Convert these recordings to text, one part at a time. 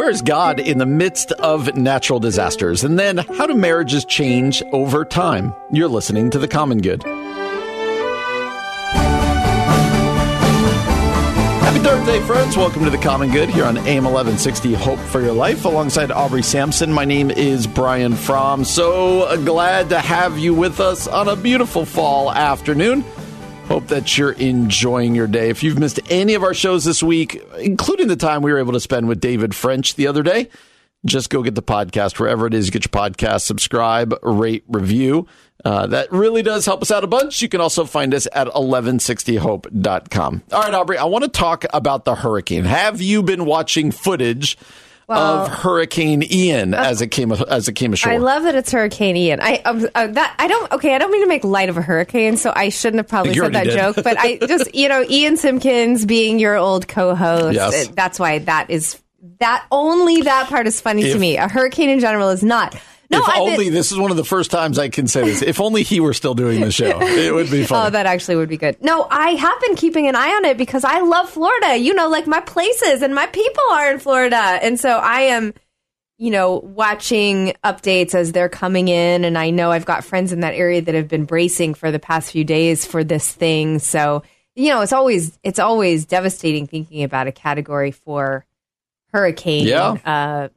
Where's God in the midst of natural disasters? And then how do marriages change over time? You're listening to The Common Good. Happy Thursday, friends. Welcome to The Common Good here on AM 1160 Hope for Your Life alongside Aubrey Sampson. My name is Brian Fromm. So uh, glad to have you with us on a beautiful fall afternoon. Hope that you're enjoying your day. If you've missed any of our shows this week, including the time we were able to spend with David French the other day, just go get the podcast wherever it is get your podcast, subscribe, rate, review. Uh, that really does help us out a bunch. You can also find us at 1160hope.com. All right, Aubrey, I want to talk about the hurricane. Have you been watching footage? Well, of Hurricane Ian as it came as it came ashore. I love that it's Hurricane Ian. I um, uh, that I don't okay. I don't mean to make light of a hurricane, so I shouldn't have probably You said that did. joke. But I just you know Ian Simpkins being your old co-host. Yes. uh, That's why that is that only that part is funny If- to me. A hurricane in general is not. No, if been- only this is one of the first times I can say this. If only he were still doing the show, it would be fun. Oh, that actually would be good. No, I have been keeping an eye on it because I love Florida. You know, like my places and my people are in Florida. And so I am, you know, watching updates as they're coming in. And I know I've got friends in that area that have been bracing for the past few days for this thing. So, you know, it's always, it's always devastating thinking about a category four hurricane. Yeah. Uh,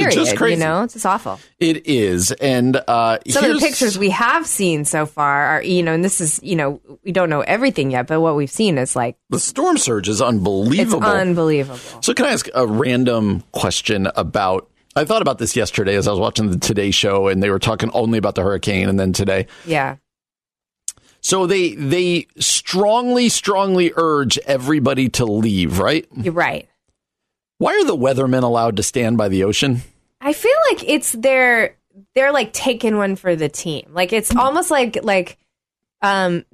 period. just crazy. You know, it's just awful. It is, and uh, some of the pictures we have seen so far are you know and this is you know we don't know everything yet but what we've seen is like the storm surge is unbelievable. it's unbelievable. unbelievable so, can I ask a random question about? I thought about this yesterday as I was watching the Today Show, and they were talking only about the hurricane, and then today. yeah So they they strongly, strongly urge everybody to leave. Right? you're right Why are the weathermen allowed to stand by the ocean? i feel like it's their they're like taking one for the team like it's almost like like um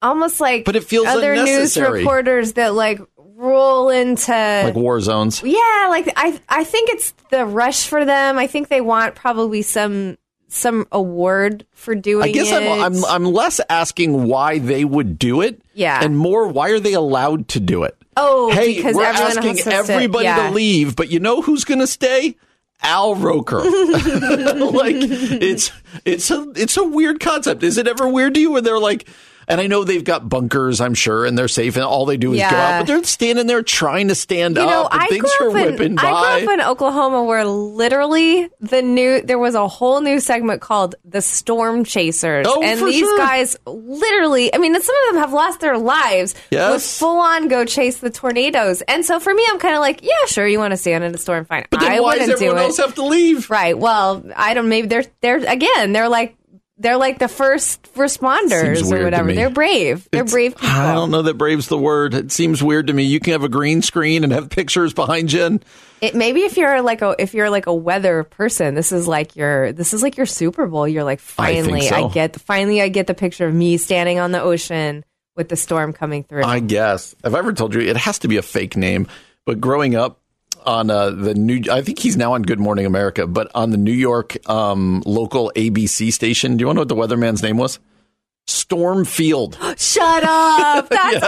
almost like But it feels other news reporters that like roll into Like war zones. Yeah, like I I think it's the rush for them. I think they want probably some some award for doing I guess. I'm, I'm I'm less asking why they would do it, Yeah. and more why are they allowed to do it? Oh, hey, because we're asking everybody to, yeah. to leave, but you know who's going to stay? Al Roker. like it's it's a it's a weird concept. Is it ever weird to you when they're like? And I know they've got bunkers, I'm sure, and they're safe, and all they do is go Yeah. out. But they're standing there trying to stand You know, up, and I things grew are up whipping in, by. I grew up in Oklahoma where literally the new there was a whole new segment called the Storm Chasers, Oh, and these sure. guys literally, I mean, some of them have lost their lives. Yes. would full on go chase the tornadoes, and so for me, I'm kind of like, yeah, sure, you want to stand in a storm, fine. but then I why does everyone else have to leave? Right. Well, I don't. Maybe they're they're again. They're like they're like the first responders or whatever. They're brave. They're It's- brave people. I don't know that brave's the word. It seems weird to me. You can have a green screen and have pictures behind you. And It, maybe if you're like a if you're like a weather person, this is like your this is like your Super Bowl. You're like I finally so. I get finally I get the picture of me standing on the ocean with the storm coming through. I guess. I've ever told you it has to be a fake name? But growing up on uh, the new, I think he's now on Good Morning America, but on the New York um, local ABC station. Do you want to know what the weatherman's name was? Storm Field. Shut up! That's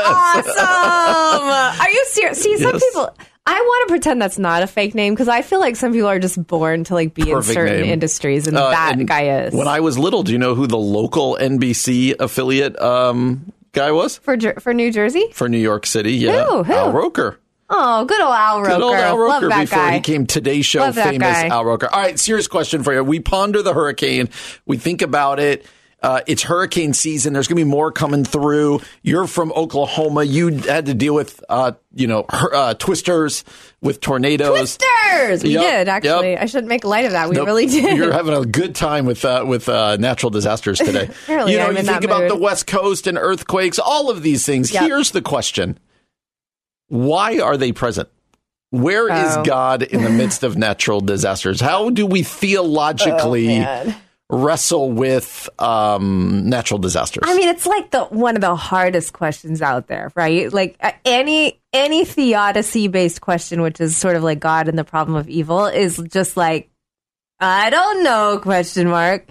awesome. Are you serious? See, some Yes. people. I want to pretend that's not a fake name because I feel like some people are just born to like be Perfect in certain name. industries, and Uh, that and guy is. When I was little, do you know who the local NBC affiliate um, guy was for Jer- for New Jersey. for New York City? Yeah, Who? Who? Al Roker. Oh, good old Al Roker. Good old Al Roker Love that before guy. he came Today Show Love famous. Al Roker. All right, serious question for you. We ponder the hurricane, we think about it, Uh, it's hurricane season. There's going to be more coming through. You're from Oklahoma. You had to deal with, uh, you know, uh, twisters with tornadoes. Twisters. We Yep, did actually. yep. I shouldn't make light of that. We Nope. really did. You're having a good time with uh, with uh, natural disasters today. You know, I'm you think about mood. the West Coast and earthquakes, all of these things. Yep. Here's the question: Why are they present? Where is Oh. God in the midst of natural disasters? How do we theologically Oh, wrestle with um, natural disasters? I mean, it's like the one of the hardest questions out there, right? Like uh, any any theodicy based question, which is sort of like God and the problem of evil, is just like I don't know question mark.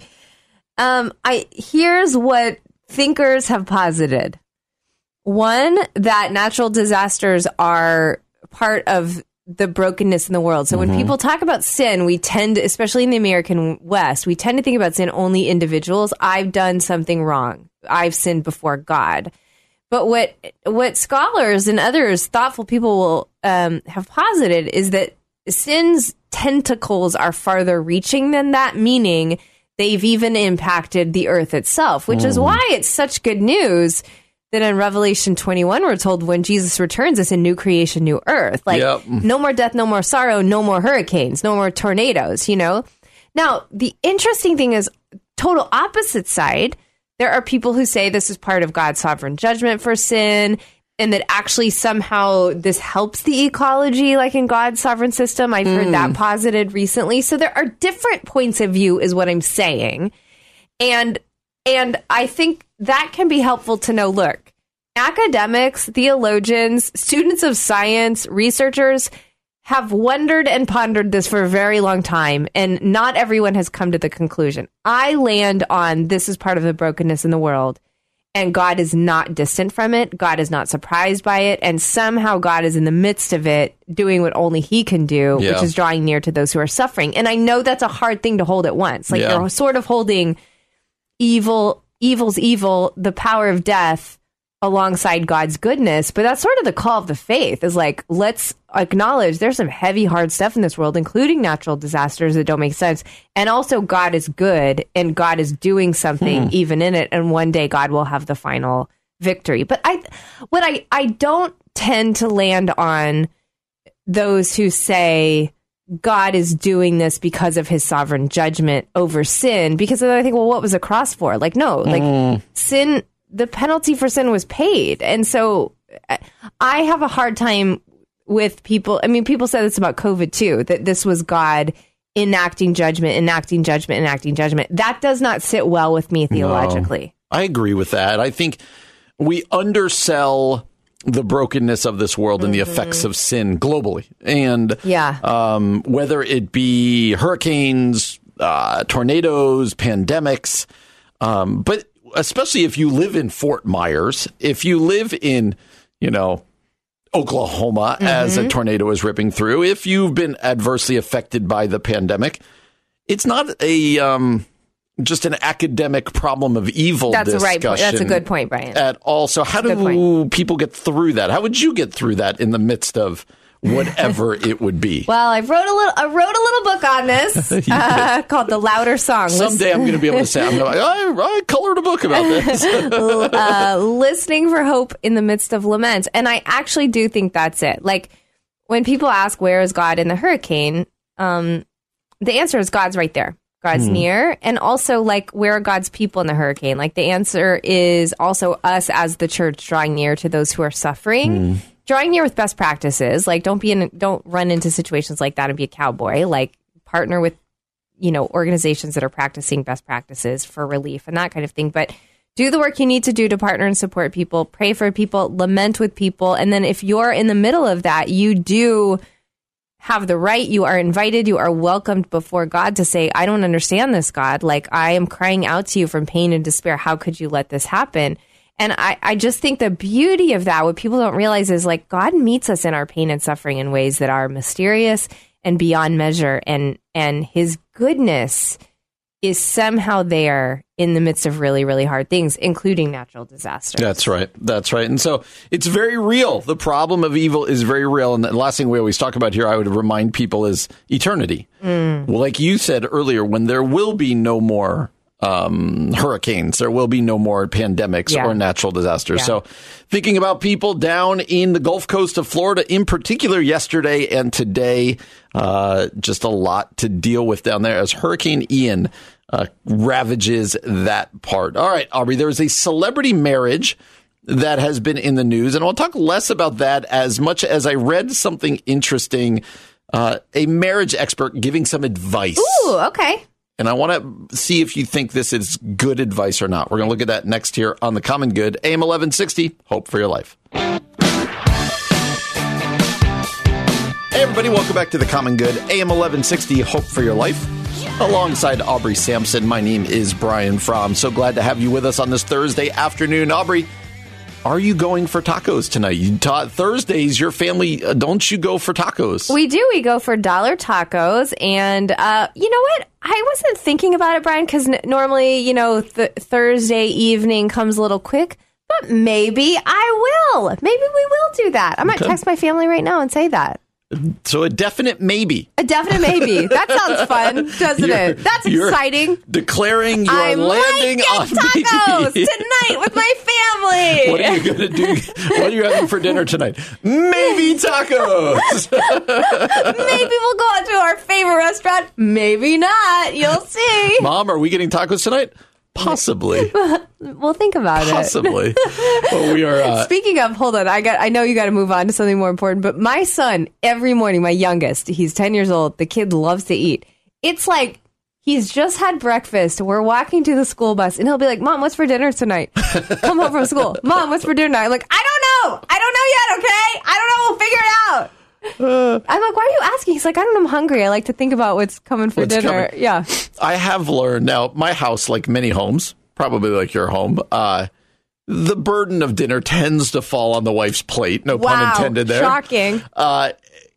Um, I here's what thinkers have posited. One that natural disasters are part of the brokenness in the world. So when people talk about sin, we tend, especially in the American West, we tend to think about sin only individuals. I've done something wrong. I've sinned before God. But what what scholars and others, thoughtful people, will um, have posited is that sin's tentacles are farther reaching than that, meaning they've even impacted the earth itself, which is why it's such good news that in Revelation 21, we're told when Jesus returns, it's a new creation, new earth. Like, Yep. no more death, no more sorrow, no more hurricanes, no more tornadoes, you know? Now, the interesting thing is, total opposite side, there are people who say this is part of God's sovereign judgment for sin and that actually somehow this helps the ecology like in God's sovereign system. I've heard that hmm. posited recently. So there are different points of view is what I'm saying. And and I think that can be helpful to know look, academics, theologians, students of science, researchers have wondered and pondered this for a very long time, and not everyone has come to the conclusion. I land on this is part of the brokenness in the world, and God is not distant from it. God is not surprised by it, and somehow God is in the midst of it, doing what only He can do, Yeah. which is drawing near to those who are suffering. And I know that's a hard thing to hold at once. Like Yeah. you're sort of holding evil, evil's evil, the power of death alongside God's goodness. But that's sort of the call of the faith is like, let's acknowledge there's some heavy, hard stuff in this world, including natural disasters that don't make sense. And also, God is good and God is doing something hmm. even in it. And one day, God will have the final victory. But I, what I, I don't tend to land on those who say, God is doing this because of his sovereign judgment over sin. Because then I think, well, what was the cross for? Like, no, like mm. sin, the penalty for sin was paid. And so I- I have a hard time with people. I mean, people said this about COVID too, that this was God enacting judgment, enacting judgment, enacting judgment. That does not sit well with me theologically. I agree with that. I think we undersell the brokenness of this world and the effects of sin globally. And Yeah. um, whether it be hurricanes, uh, tornadoes, pandemics, um, but especially if you live in Fort Myers, if you live in, you know, Oklahoma as a tornado is ripping through, if you've been adversely affected by the pandemic, it's not a um, just an academic problem of evil. That's a right point. That's a good point, Brian. At all. So, how Good do people get through that? How would you get through that in the midst of whatever it would be? Well, I wrote a little. I wrote a little book on this uh, called "The Louder Song." Someday I'm going to be able to say, I'm gonna, I, I colored a book about this. uh, listening for hope in the midst of lament. And I actually do think that's it. Like when people ask, where is God in the hurricane? Um, the answer is God's right there. God's hmm. near. And also, like, where are God's people in the hurricane? Like, the answer is also us as the church drawing near to those who are suffering, hmm. drawing near with best practices. Like, don't be in, don't run into situations like that and be a cowboy. Like, partner with you know organizations that are practicing best practices for relief and that kind of thing but do the work you need to do to partner and support people pray for people lament with people and then if you're in the middle of that you do have the right. You are invited. You are welcomed before god to say i don't understand this god. Like i am crying out to you from pain and despair. How could you let this happen? And I, I just think the beauty of that, what people don't realize is like God meets us in our pain and suffering in ways that are mysterious and beyond measure. And, and his goodness is somehow there in the midst of really, really hard things, including natural disasters. That's right. That's right. And so it's very real. The problem of evil is very real. And the last thing we always talk about here, I would remind people is eternity. Mm. Well, like you said earlier, when there will be no more um, hurricanes. There will be no more pandemics Yeah. or natural disasters. Yeah. So, thinking about people down in the Gulf Coast of Florida, in particular, yesterday and today, uh, just a lot to deal with down there as Hurricane Ian uh, ravages that part. All right, Aubrey, there is a celebrity marriage that has been in the news, and I'll talk less about that as much as I read something interesting. Uh, a marriage expert giving some advice. Ooh, okay. And I want to see if you think this is good advice or not. We're going to look at that next here on The Common Good, AM 1160, Hope for Your Life. Hey, everybody, welcome back to The Common Good, AM 1160, Hope for Your Life. Alongside Aubrey Sampson, my name is Brian Fromm. So glad to have you with us on this Thursday afternoon. Aubrey, are you going for tacos tonight? You ta- Thursdays, your family, uh, don't you go for tacos? We do. We go for dollar tacos, and uh, you know what? I wasn't thinking about it, Brian, because n- normally, you know, th- Thursday evening comes a little quick. But maybe I will. Maybe we will do that. I might Okay. text my family right now and say that. So a definite maybe. A definite maybe. that sounds fun, doesn't You're- it? That's you're exciting. Declaring you I might landing on tacos BB. tonight with my family. What are you going to do? What are you having for dinner tonight? Maybe tacos. Maybe we'll go out to our favorite restaurant. Maybe not. You'll see. Mom, are we getting tacos tonight? Possibly. We'll think about it. Possibly. Well, we are. Uh, Speaking of, hold on, I got. I know you got to move on to something more important. But my son, every morning, my youngest, he's ten years old. The kid loves to eat. It's like he's just had breakfast. We're walking to the school bus, and he'll be like, "Mom, what's for dinner tonight?" Come home from school. Mom, what's for dinner tonight? I'm like, I don't know. I don't know yet. Okay, I don't know. We'll figure it out. I'm like, why are you asking? He's like, I don't know. I'm hungry. I like to think about what's coming for What's dinner. coming. Yeah. I have learned now. My house, like many homes, probably like your home, uh, the burden of dinner tends to fall on the wife's plate. No pun intended there. Shocking. Uh,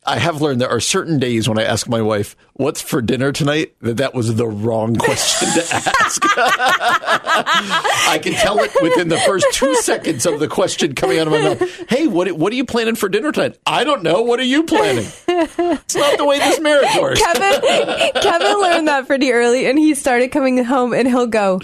I have learned there are certain days when I ask my wife, "What's for dinner tonight?" that that was the wrong question to ask. I can tell it within the first two seconds of the question coming out of my mouth. Hey, what what are you planning for dinner tonight? I don't know. What are you planning? It's not the way this marriage works. Kevin Kevin learned that pretty early, and he started coming home, and he'll go,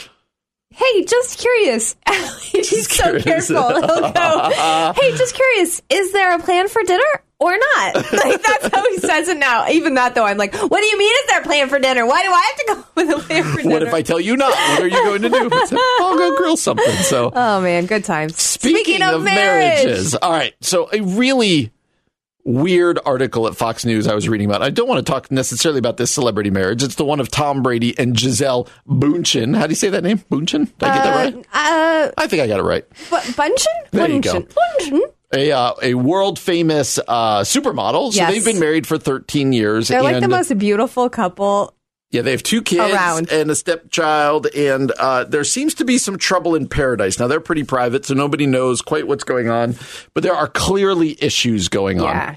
"Hey, just curious." He's so curious. careful. He'll go, "Hey, just curious. Is there a plan for dinner or not?" Like that's how he says it now. Even that though, I'm like, "What do you mean? Is there a plan for dinner? Why do I have to go with a plan for dinner?" What if I tell you not? What are you going to do? It's like, I'll go grill something. So. Oh man, good times. Speaking, of, marriages. All right. So, a really weird article at Fox News I was reading about. I don't want to talk necessarily about this celebrity marriage. It's the one of Tom Brady and Gisele Bundchen. How do you say that name? Bundchen? Did I get that right? Uh, I think I got it right. bu- Bunchen? There you go. Bunchen. A uh, a world famous uh, supermodel. So Yes. they've been married for 13 years. They're like the most beautiful couple. Yeah, they have two kids Around. and a stepchild, and uh, there seems to be some trouble in paradise. Now they're pretty private, so nobody knows quite what's going on, but there are clearly issues going on. Yeah.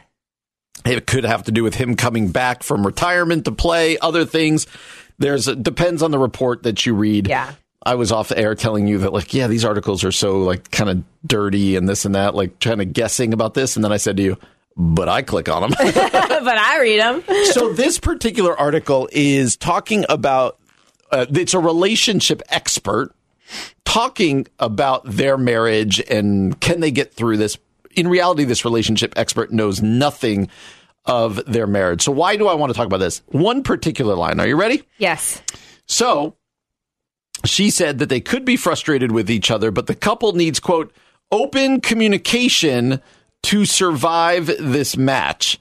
It could have to do with him coming back from retirement to play other things. There's a, depends on the report that you read. Yeah. I was off air telling you that like, yeah, these articles are so like kind of dirty and this and that, like kind of guessing about this, and then I said to you, but I click on them. but I read them. so this particular article is talking about uh, it's a relationship expert talking about their marriage and can they get through this in reality this relationship expert knows nothing of their marriage so why do i want to talk about this one particular line are you ready Yes. so she said that they could be frustrated with each other, but the couple needs, quote, open communication to survive this match.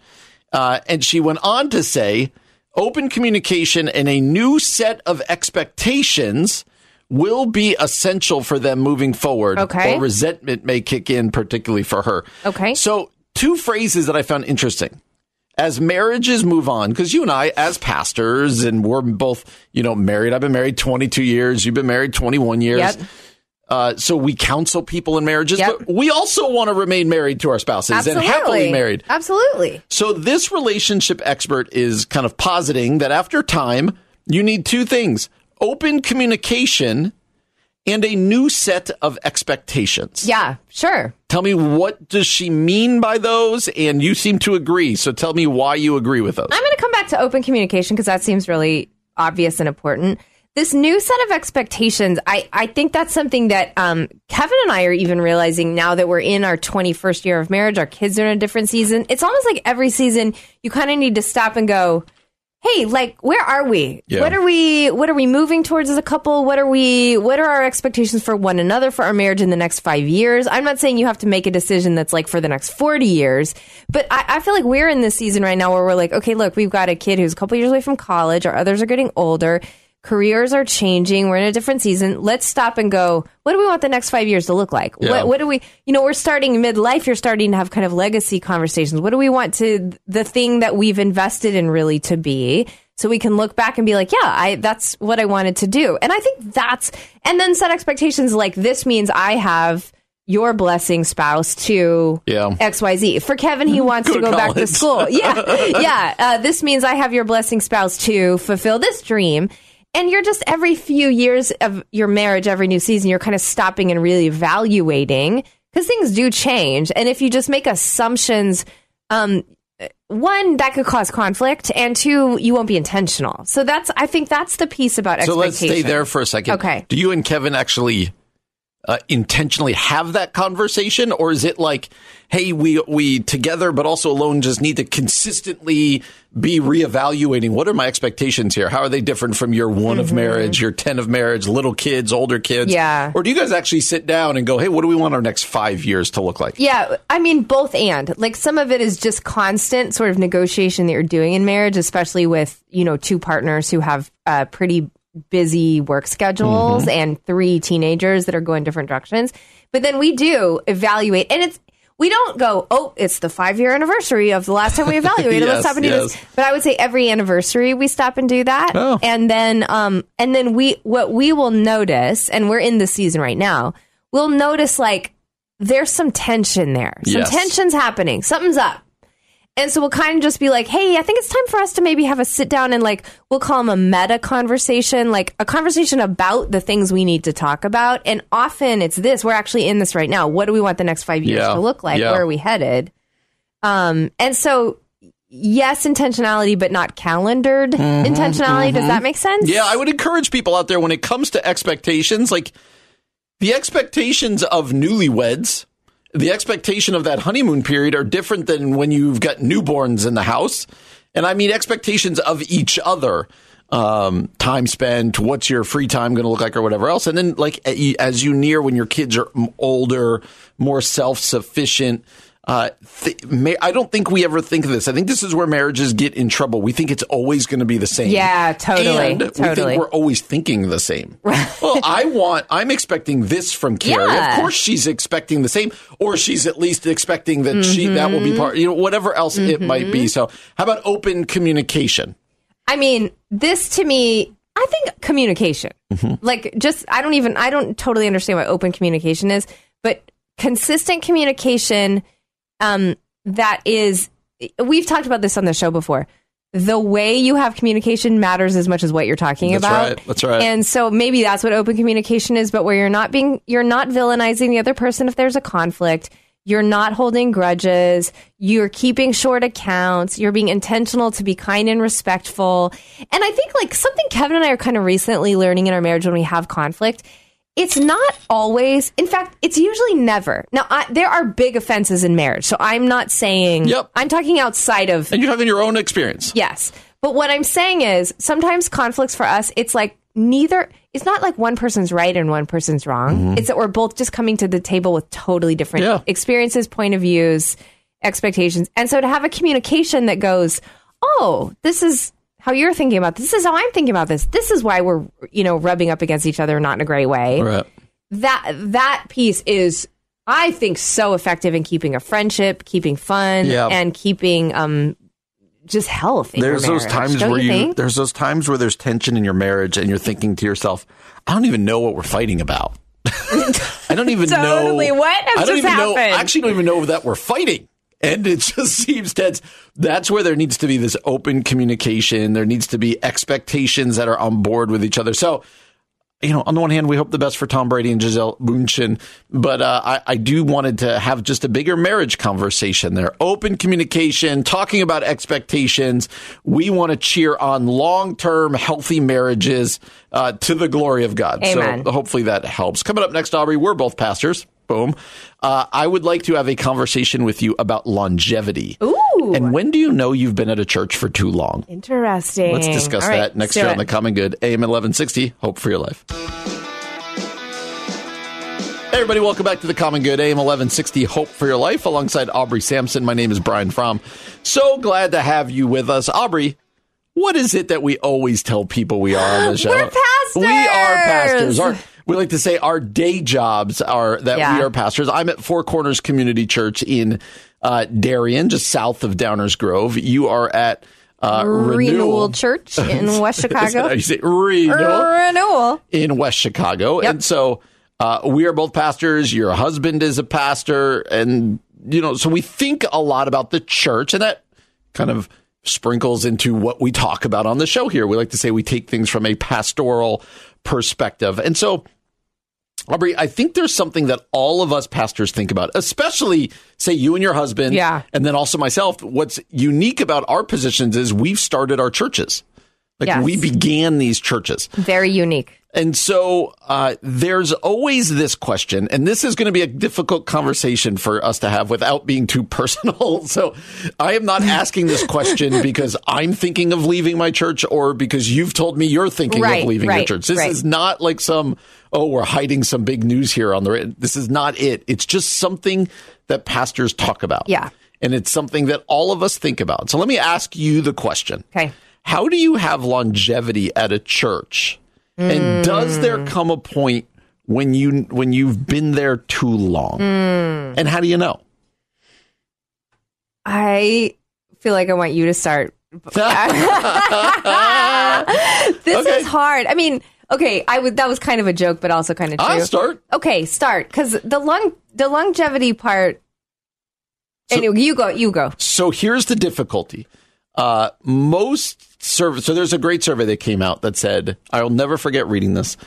Uh, and she went on to say, open communication and a new set of expectations will be essential for them moving forward. Okay. Or resentment may kick in, particularly for her. Okay. So, two phrases that I found interesting as marriages move on, because you and I, as pastors, and we're both, you know, married. I've been married 22 years. You've been married 21 years. Yep. Uh, so we counsel people in marriages, Yep. but we also want to remain married to our spouses Absolutely. and happily married. Absolutely. So this relationship expert is kind of positing that after time, you need two things open communication and a new set of expectations. Yeah, sure. Tell me what does she mean by those? And you seem to agree. So tell me why you agree with those. I'm going to come back to open communication because that seems really obvious and important. this new set of expectations, I, I think that's something that um, Kevin and I are even realizing now that we're in our 21st year of marriage. Our kids are in a different season. It's almost like every season you kind of need to stop and go, hey, like where are we? Yeah. What are we what are we moving towards as a couple? What are we what are our expectations for one another for our marriage in the next five years? I'm not saying you have to make a decision that's like for the next 40 years, but I, I feel like we're in this season right now where we're like, okay, look, we've got a kid who's a couple years away from college, our others are getting older. Careers are changing. We're in a different season. Let's stop and go. What do we want the next five years to look like? Yeah. What, what do we, you know, we're starting midlife. You're starting to have kind of legacy conversations. What do we want to the thing that we've invested in really to be? So we can look back and be like, yeah, I, that's what I wanted to do. And I think that's, and then set expectations like this means I have your blessing spouse to Yeah. XYZ. For Kevin, he wants Go to to go back to school. Yeah. Yeah. Uh, this means I have your blessing spouse to fulfill this dream. And you're just every few years of your marriage, every new season, you're kind of stopping and really evaluating because things do change. And if you just make assumptions, um, one that could cause conflict, and two, you won't be intentional. So that's, I think that's the piece about So let's stay there for a second. Okay. Do you and Kevin actually uh, intentionally have that conversation, or is it like, hey, we we together but also alone just need to consistently be reevaluating what are my expectations here? How are they different from your one of marriage, your ten of marriage, little kids, older kids? Mm-hmm. Yeah. Or do you guys actually sit down and go, hey, what do we want our next five years to look like? Yeah, I mean both and. Like some of it is just constant sort of negotiation that you're doing in marriage, especially with, you know, two partners who have uh, pretty busy work schedules Mm-hmm. and three teenagers that are going different directions. But then we do evaluate and it's we don't go, oh, it's the five year anniversary of the last time we evaluated. Yes, Let's stop and do yes. this. But I would say every anniversary we stop and do that. Oh. And then um and then we what we will notice, and we're in the season right now, we'll notice like there's some tension there. Some Yes. tension's happening. Something's up. And so we'll kind of just be like, hey, I think it's time for us to maybe have a sit down and like, we'll call them a meta conversation, like a conversation about the things we need to talk about. And often it's this, we're actually in this right now. What do we want the next five years Yeah. to look like? Yeah. Where are we headed? Um, and so, yes, intentionality, but not calendared intentionality. Does that make sense? Mm-hmm, Yeah, I would encourage people out there when it comes to expectations, like the expectations of newlyweds, the expectation of that honeymoon period are different than when you've got newborns in the house. And I mean expectations of each other. Um, time spent, what's your free time going to look like, or whatever else. And then, like, as you near when your kids are older, more self sufficient, uh, th- may, I don't think we ever think of this. I think this is where marriages get in trouble. We think it's always going to be the same. Yeah, totally, And we totally. think we're always thinking the same. well, I want, I'm expecting this from Carrie. Yeah. Of course, she's expecting the same, or she's at least expecting that she that will be Mm-hmm. part. You know, whatever else it might be. So, how about open communication? I mean, this to me, I think communication. Like, just, I don't even, I don't totally understand what open communication is, but consistent communication um, that is, we've talked about this on the show before. The way you have communication matters as much as what you're talking about. That's about. right. That's right. And so maybe that's what open communication is, but where you're not being, you're not villainizing the other person if there's a conflict. You're not holding grudges. You're keeping short accounts. You're being intentional to be kind and respectful. And I think like something Kevin and I are kind of recently learning in our marriage when we have conflict. It's not always, in fact, it's usually never. Now, I, there are big offenses in marriage. So I'm not saying, Yep. I'm talking outside of And you're having your own experience. Yes. But what I'm saying is sometimes conflicts for us, it's like neither, it's not like one person's right and one person's wrong. Mm-hmm. It's that we're both just coming to the table with totally different Yeah. experiences, point of views, expectations. And so to have a communication that goes, oh, this is how you're thinking about this. This is how I'm thinking about this. This is why we're, you know, rubbing up against each other, not in a great way Right. that that piece is I think so effective in keeping a friendship, keeping fun, Yeah. and keeping um just health. There's those marriage, times where you, you, there's those times where there's tension in your marriage and you're thinking to yourself, I don't even know what we're fighting about. I don't even know Totally. What has I don't even know I actually don't even know that we're fighting. And it just seems tense. That's where there needs to be this open communication. There needs to be expectations that are on board with each other. So you know, on the one hand, we hope the best for Tom Brady and Gisele Bundchen, but uh, I, I do wanted to have just a bigger marriage conversation there. Open communication, talking about expectations. We want to cheer on long term healthy marriages uh, to the glory of God. Amen. So hopefully that helps. Coming up next, Aubrey, we're both pastors. Boom. Uh, I would like to have a conversation with you about longevity. Ooh. And when do you know you've been at a church for too long? Interesting. Let's discuss All right, that next let's do year on the Common Good AM 1160. Hope for your life. Hey, everybody, welcome back to the Common Good AM 1160 Hope for Your Life alongside Aubrey Sampson. My name is Brian Fromm. So glad to have you with us. Aubrey, what is it that we always tell people we are on the show? We're pastors! We are pastors. Our, we like to say our day jobs are that Yeah. we are pastors. I'm at Four Corners Community Church in uh, Darien, just south of Downers Grove. You are at uh, Renewal Church in West Is that how Chicago. you say renewal Renewal. in West Chicago. Yep. And so uh, we are both pastors. Your husband is a pastor. And, you know, so we think a lot about the church, and that kind of sprinkles into what we talk about on the show here. We like to say we take things from a pastoral perspective. And so, Aubrey, I think there's something that all of us pastors think about, especially, say, you and your husband. Yeah. And then also myself. What's unique about our positions is we've started our churches. Like Yes. we began these churches. Very unique. And so uh, there's always this question, and this is going to be a difficult conversation for us to have without being too personal. So I am not asking this question because I'm thinking of leaving my church or because you've told me you're thinking Right, of leaving right, your church. This right. is not like some, oh, we're hiding some big news here on the. This is not it. It's just something that pastors talk about. Yeah. And it's something that all of us think about. So let me ask you the question. Okay. How do you have longevity at a church? And does there Mm. come a point when you when you've been there too long? Mm. And how do you know? I feel like I want you to start. this Okay. is hard. I mean, okay, I would. That was kind of a joke, but also kind of true. I'll start. Okay, start because the long the longevity part. anyway, you go. You go. So here's the difficulty. Uh, most survey, so there's a great survey that came out that said, I'll never forget reading this,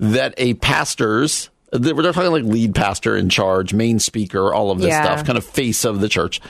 that a pastor's, they we're talking like lead pastor in charge, main speaker, all of this Yeah. stuff, kind of face of the church.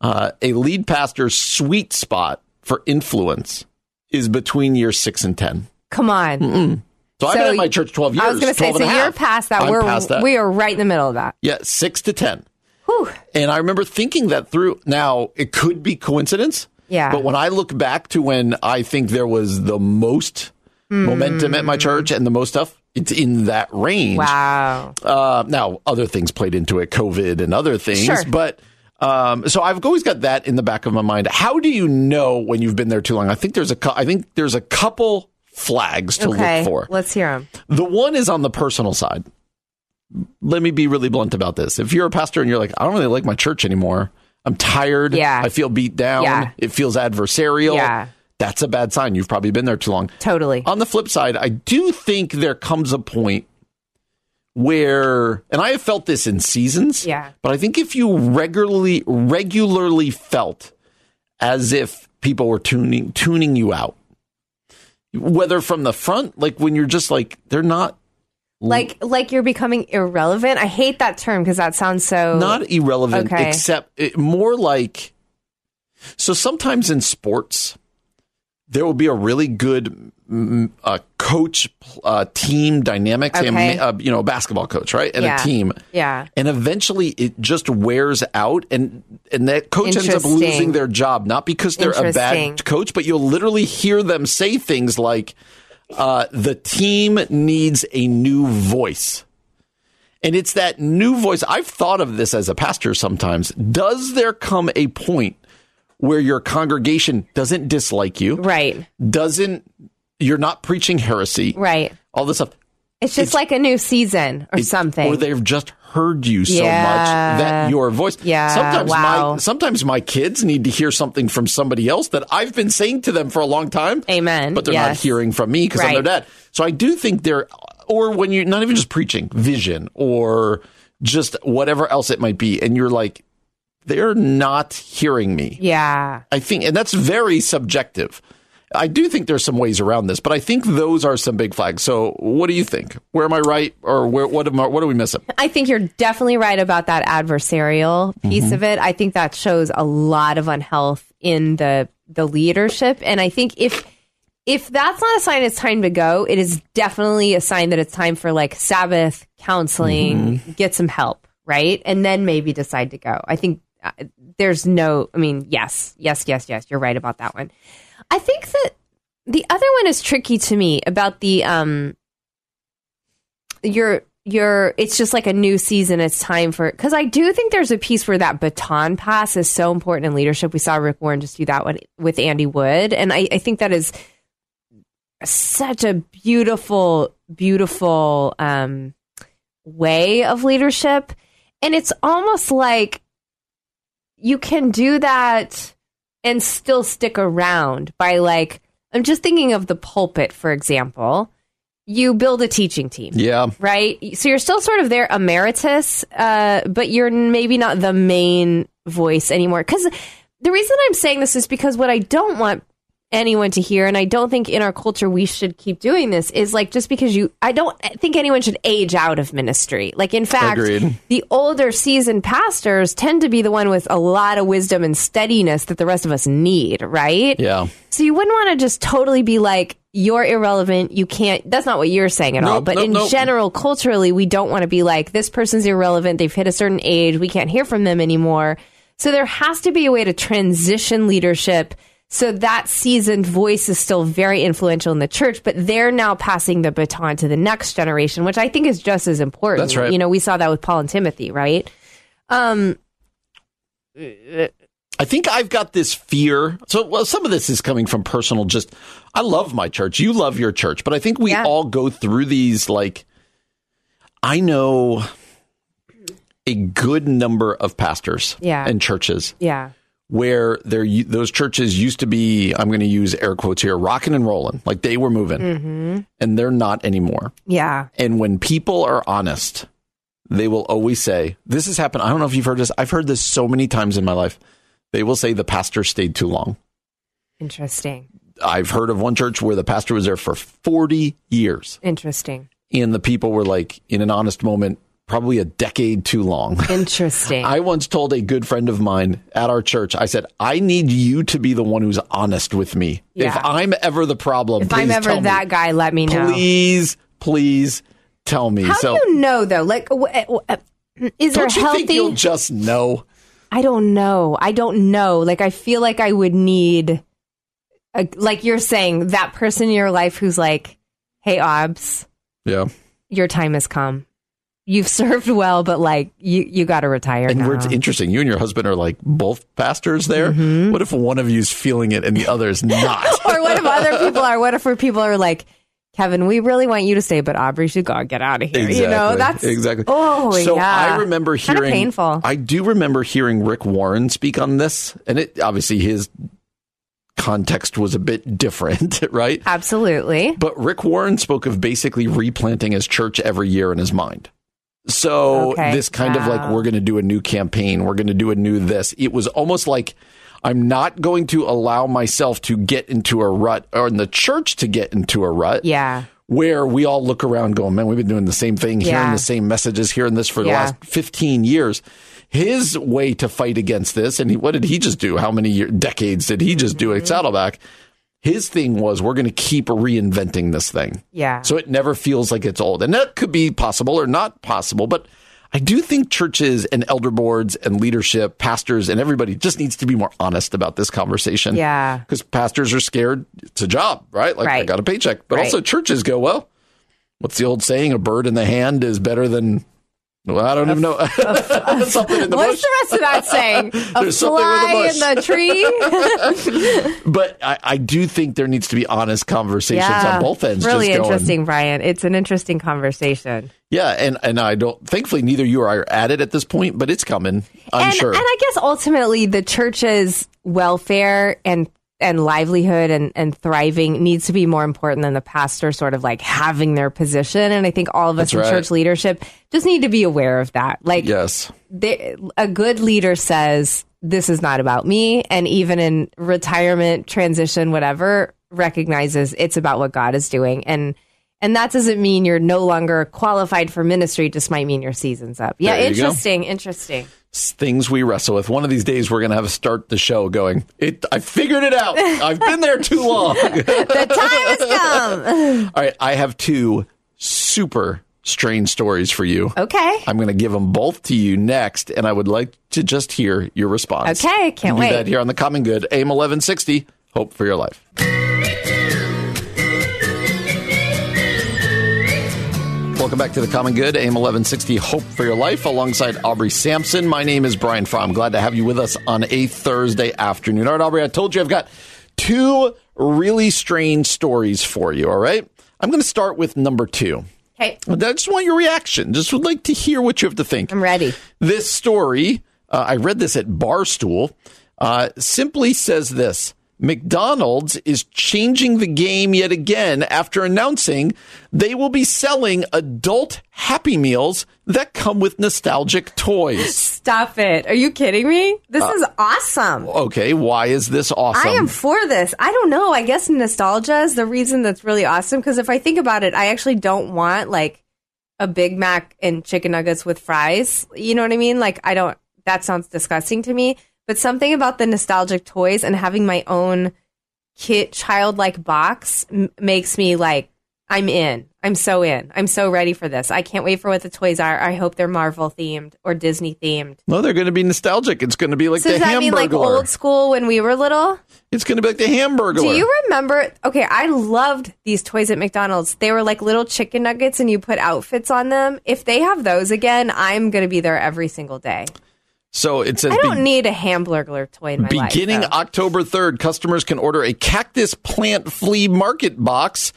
Uh, a lead pastor's sweet spot for influence is between years six and 10. Come on. So, I've been at my church 12 years. I was going to say, 12 so a you're past that. I'm we're past that. we are right in the middle of that. Yeah, six to 10. Whew. And I remember thinking that through. Now, it could be coincidence. Yeah. But when I look back to when I think there was the most momentum at my church and the most stuff, it's in that range. Wow. Uh, now, other things played into it, COVID and other things. Sure. But um, so I've always got that in the back of my mind. How do you know when you've been there too long? I think there's a I think there's a couple flags to Okay. look for. Let's hear them. The one is on the personal side. Let me be really blunt about this. If you're a pastor and you're like, I don't really like my church anymore, I'm tired. Yeah. I feel beat down. Yeah. It feels adversarial. Yeah. That's a bad sign. You've probably been there too long. Totally. On the flip side, I do think there comes a point where, and I have felt this in seasons. Yeah. But I think if you regularly, regularly felt as if people were tuning, tuning you out, whether from the front, like when you're just like, they're not like like you're becoming irrelevant. I hate that term because that sounds so not irrelevant, Okay. except it, more like. So sometimes in sports, there will be a really good mm, uh, coach uh, team dynamic. Say a Okay. uh, you know, a basketball coach, right, and Yeah. a team. Yeah. And eventually, it just wears out, and and that coach ends up losing their job, not because they're a bad coach, but you'll literally hear them say things like, uh, "The team needs a new voice." And it's that new voice. I've thought of this as a pastor sometimes. Does there come a point where your congregation doesn't dislike you? Right. Doesn't you're not preaching heresy? Right. All this stuff. It's just like a new season or something. Or they've just heard you so Yeah. much that your voice. Yeah, Sometimes wow. my sometimes my kids need to hear something from somebody else that I've been saying to them for a long time. Amen. But they're not hearing from me because I'm their dad. So I do think there, or when you're not even just preaching, vision or just whatever else it might be, and you're like, they're not hearing me. yeah. I think, and that's very subjective. I do think there's some ways around this, but I think those are some big flags. So, what do you think? Where am I right, or where, what am I, what are we missing? I think you're definitely right about that adversarial piece Mm-hmm. of it. I think that shows a lot of unhealth in the the leadership, and I think if if that's not a sign it's time to go, it is definitely a sign that it's time for like Sabbath counseling, Mm-hmm. get some help, right, and then maybe decide to go. I think uh, there's no. I mean, yes, yes, yes, yes. You're right about that one. I think that the other one is tricky to me about the um you're you're it's just like a new season it's time for because i do think there's a piece where that baton pass is so important in leadership we saw rick warren just do that one with andy wood and i, I think that is such a beautiful beautiful um way of leadership and it's almost like you can do that and still stick around by like i'm just thinking of the pulpit for example you build a teaching team Yeah, right? So you're still sort of there emeritus, uh, but you're maybe not the main voice anymore. Because the reason I'm saying this is because what I don't want anyone to hear, and I don't think in our culture we should keep doing this, is like just because you, I don't think anyone should age out of ministry. Like, in fact, Agreed. the older seasoned pastors tend to be the one with a lot of wisdom and steadiness that the rest of us need, right? yeah. So you wouldn't want to just totally be like, you're irrelevant. You can't. That's not what you're saying at all. But nope, in nope. general, culturally, we don't want to be like, this person's irrelevant. They've hit a certain age. We can't hear from them anymore. So there has to be a way to transition leadership so that seasoned voice is still very influential in the church, but they're now passing the baton to the next generation, which I think is just as important. That's right. You know, we saw that with Paul and Timothy, right? Um, I think I've got this fear. So, well, some of this is coming from personal. Just, I love my church. You love your church, but I think we Yeah. all go through these. Like, I know a good number of pastors Yeah. and churches yeah. Where there those churches used to be. I'm going to use air quotes here, rocking and rolling, like they were moving, Mm-hmm. and they're not anymore. Yeah. And when people are honest, they will always say, This has happened. I don't know if you've heard this. I've heard this so many times in my life. They will say the pastor stayed too long. Interesting. I've heard of one church where the pastor was there for 40 years, Interesting. and the people were like, in an honest moment, probably a decade too long. Interesting. I once told a good friend of mine at our church, I said, I need you to be the one who's honest with me. If I'm ever the problem, if I'm ever tell that me. guy, let me know. Please, please tell me. How so, do you know though? Like, w- w- uh, is there you healthy? think you'll just know? I don't know. I don't know. Like, I feel like I would need, a, like you're saying, that person in your life who's like, "Hey, Obs, Yeah. your time has come. You've served well, but like, you you got to retire And now." where it's interesting, you and your husband are like both pastors there. Mm-hmm. What if one of you's feeling it and the other is not? or what if other people are? What if people are like, Kevin, we really want you to stay, but Aubrey should go get out of here. You know, that's exactly. Oh, so yeah. I remember Kinda hearing. painful. I do remember hearing Rick Warren speak on this, and it obviously his context was a bit different, right? absolutely. But Rick Warren spoke of basically replanting his church every year in his mind. So Okay. this kind of like we're going to do a new campaign, we're going to do a new this. It was almost like I'm not going to allow myself to get into a rut or in the church to get into a rut Yeah. where we all look around going, man, we've been doing the same thing, hearing the same messages, hearing this for the Yeah. last 15 years. His way to fight against this, and he, what did he just do? How many year, decades did he just do at Mm-hmm. Saddleback? His thing was, we're going to keep reinventing this thing. Yeah. So it never feels like it's old. And that could be possible or not possible, but I do think churches and elder boards and leadership, pastors and everybody just needs to be more honest about this conversation. Yeah. Because pastors are scared. It's a job, right? Like I got a paycheck. But Right. also churches go, well, what's the old saying? A bird in the hand is better than, well, I don't even know. something in the What's bush. the rest of that saying? A There's something in the fly bush. in the tree. But I, I do think there needs to be honest conversations on both ends. Really just going, interesting, Brian. It's an interesting conversation. Yeah, and and I don't. Thankfully, neither you or I are at it at this point, but it's coming. I'm and, sure. and I guess ultimately the church's welfare and and livelihood and, and thriving needs to be more important than the pastor sort of like having their position. And I think all of us That's in right. church leadership just need to be aware of that. Like yes, they, a good leader says this is not about me. And even in retirement, transition, whatever, recognizes it's about what God is doing. And and that doesn't mean you're no longer qualified for ministry, just might mean your season's up. Yeah, you go. interesting, interesting. Things we wrestle with. One of these days, we're going to have to start the show going. It. I figured it out. I've been there too long. The time has come. All right, I have two super strange stories for you. Okay. I'm going to give them both to you next, and I would like to just hear your response. Okay, can't Do wait. that here on the Common Good, AM 1160. Hope for your life. Welcome back to the Common Good, AM 1160, Hope for Your Life, alongside Aubrey Sampson. My name is Brian Fromm. Glad to have you with us on a Thursday afternoon. All right, Aubrey, I told you I've got two really strange stories for you, all right? I'm going to start with number two. Okay. I just want your reaction. Just would like to hear what you have to think. I'm ready. This story, uh, I read this at Barstool, uh, simply says this McDonald's is changing the game yet again after announcing they will be selling adult Happy Meals that come with nostalgic toys. Stop it. Are you kidding me? This uh, is awesome. Okay, why is this awesome? I am for this. I don't know. I guess nostalgia is the reason that's really awesome. Because if I think about it, I actually don't want like a Big Mac and chicken nuggets with fries. You know what I mean? Like, I don't, that sounds disgusting to me. But something about the nostalgic toys and having my own kid, childlike box m- makes me like, I'm in. I'm so in. I'm so ready for this. I can't wait for what the toys are. I hope they're Marvel themed or Disney themed. no, they're going to be nostalgic. It's going to be like So the does that mean like old school when we were little? it's going to be like the Hamburglar. Do you remember? Okay, I loved these toys at McDonald's. They were like little chicken nuggets, and you put outfits on them. If they have those again, I'm going to be there every single day. So it says I don't need a Hamburglar toy in my life. Beginning though. October 3rd, customers can order a cactus plant flea market box,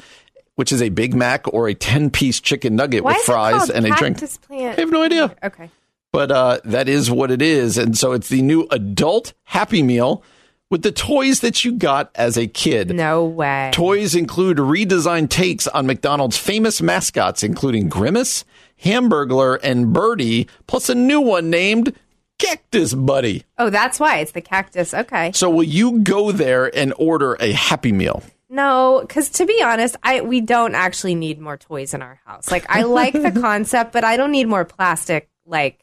which is a Big Mac or a 10 piece chicken nugget Why with fries and a drink. Cactus Plant? I have no idea. Okay. But uh, that is what it is. And so it's the new adult Happy Meal with the toys that you got as a kid. No way. Toys include redesigned takes on McDonald's famous mascots, including Grimace, Hamburglar, and Birdie, plus a new one named Cactus Buddy. oh, that's why it's the cactus. Okay. So will you go there and order a Happy Meal? No, because to be honest, I we don't actually need more toys in our house. Like I like the concept, but I don't need more plastic. Like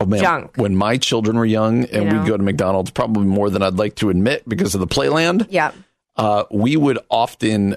Oh man, Junk. when my children were young and You know? we'd go to McDonald's, probably more than I'd like to admit because of the Playland, yeah, uh, we would often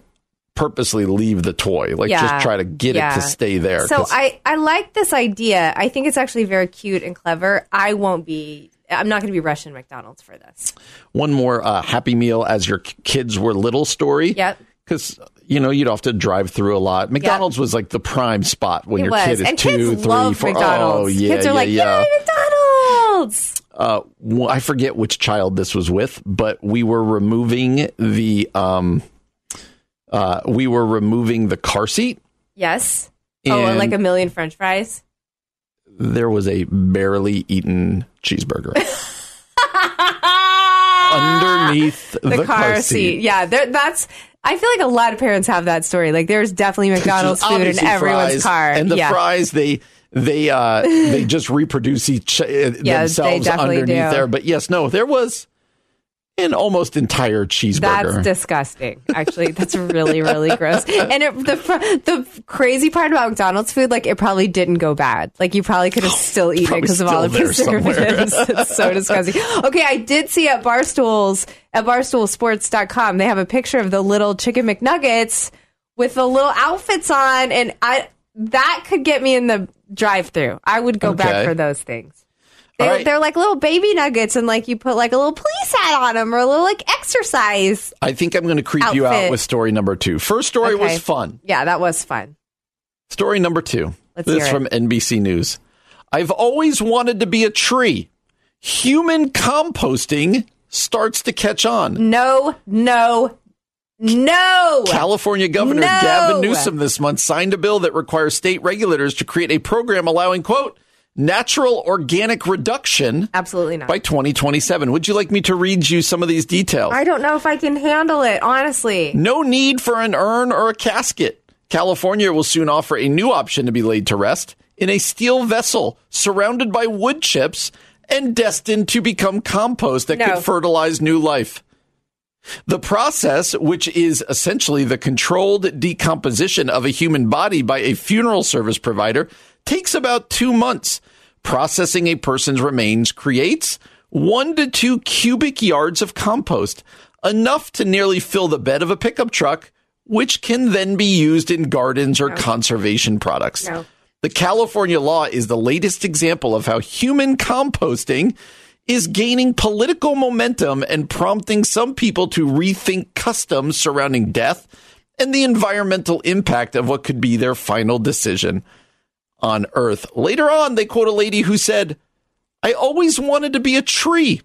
purposely leave the toy, like Yeah. just try to get Yeah. it to stay there. So I I like this idea. I think it's actually very cute and clever. I won't be. I'm not going to be rushing McDonald's for this. one more uh, Happy Meal as your kids were little story. Yep. Because you know you'd have to drive through a lot. McDonald's was like the prime spot when It your was, kid is and two, kids three, four- McDonald's. Oh yeah, kids are yeah, like, yeah. "Yay, McDonald's!" uh, w- I forget which child this was with, but we were removing the um, uh, we were removing the car seat. Yes. oh, And- like a million French fries. There was a barely eaten cheeseburger underneath the, the, car, seat. Yeah, there, that's. I feel like a lot of parents have that story. Like, there's definitely McDonald's food in everyone's fries, car. and the yeah. fries they they uh they just reproduce each uh, they themselves underneath do. there. But yes, no, there was an almost entire cheeseburger. That's disgusting. Actually, that's really, really gross. And it, the the crazy part about McDonald's food, like it probably didn't go bad. Like you probably could have still eaten it because of all the preservatives. it's so disgusting. Okay, I did see at Barstools at barstoolsports.com they have a picture of the little chicken McNuggets with the little outfits on, and I that could get me in the drive-through. I would go Okay. back for those things. They, right. They're like little baby nuggets, and like you put like a little police hat on them or a little like exercise. I think I'm going to creep you out with story number two. First story Okay. was fun. Yeah, that was fun. Story number two. Let's this is it. from NBC News. I've always wanted to be a tree. Human composting starts to catch on. No, no, no. California Governor No. Gavin Newsom this month signed a bill that requires state regulators to create a program allowing, quote, natural organic reduction Absolutely not. by 2027. Would you like me to read you some of these details? I don't know if I can handle it, honestly. No need for an urn or a casket. California will soon offer a new option to be laid to rest in a steel vessel surrounded by wood chips and destined to become compost that No. could fertilize new life. The process, which is essentially the controlled decomposition of a human body by a funeral service provider, takes about two months. Processing a person's remains creates one to two cubic yards of compost, enough to nearly fill the bed of a pickup truck, which can then be used in gardens or conservation products. No. The California law is the latest example of how human composting is gaining political momentum and prompting some people to rethink customs surrounding death and the environmental impact of what could be their final decision on Earth. Later on, they quote a lady who said, I always wanted to be a tree.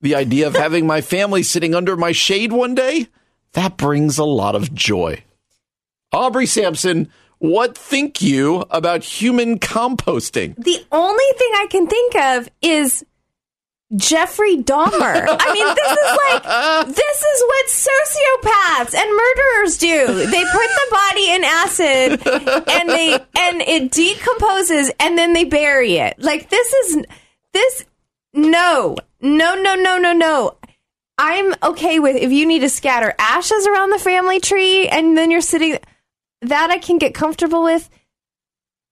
The idea of having my family sitting under my shade one day, that brings a lot of joy. Aubrey Sampson, what think you about human composting? The only thing I can think of is Jeffrey Dahmer. I mean, this is like this is what sociopaths and murderers do. They put the body in acid and they and it decomposes and then they bury it. Like this is this no. No, no, no, no, no. I'm okay with if you need to scatter ashes around the family tree and then you're sitting that I can get comfortable with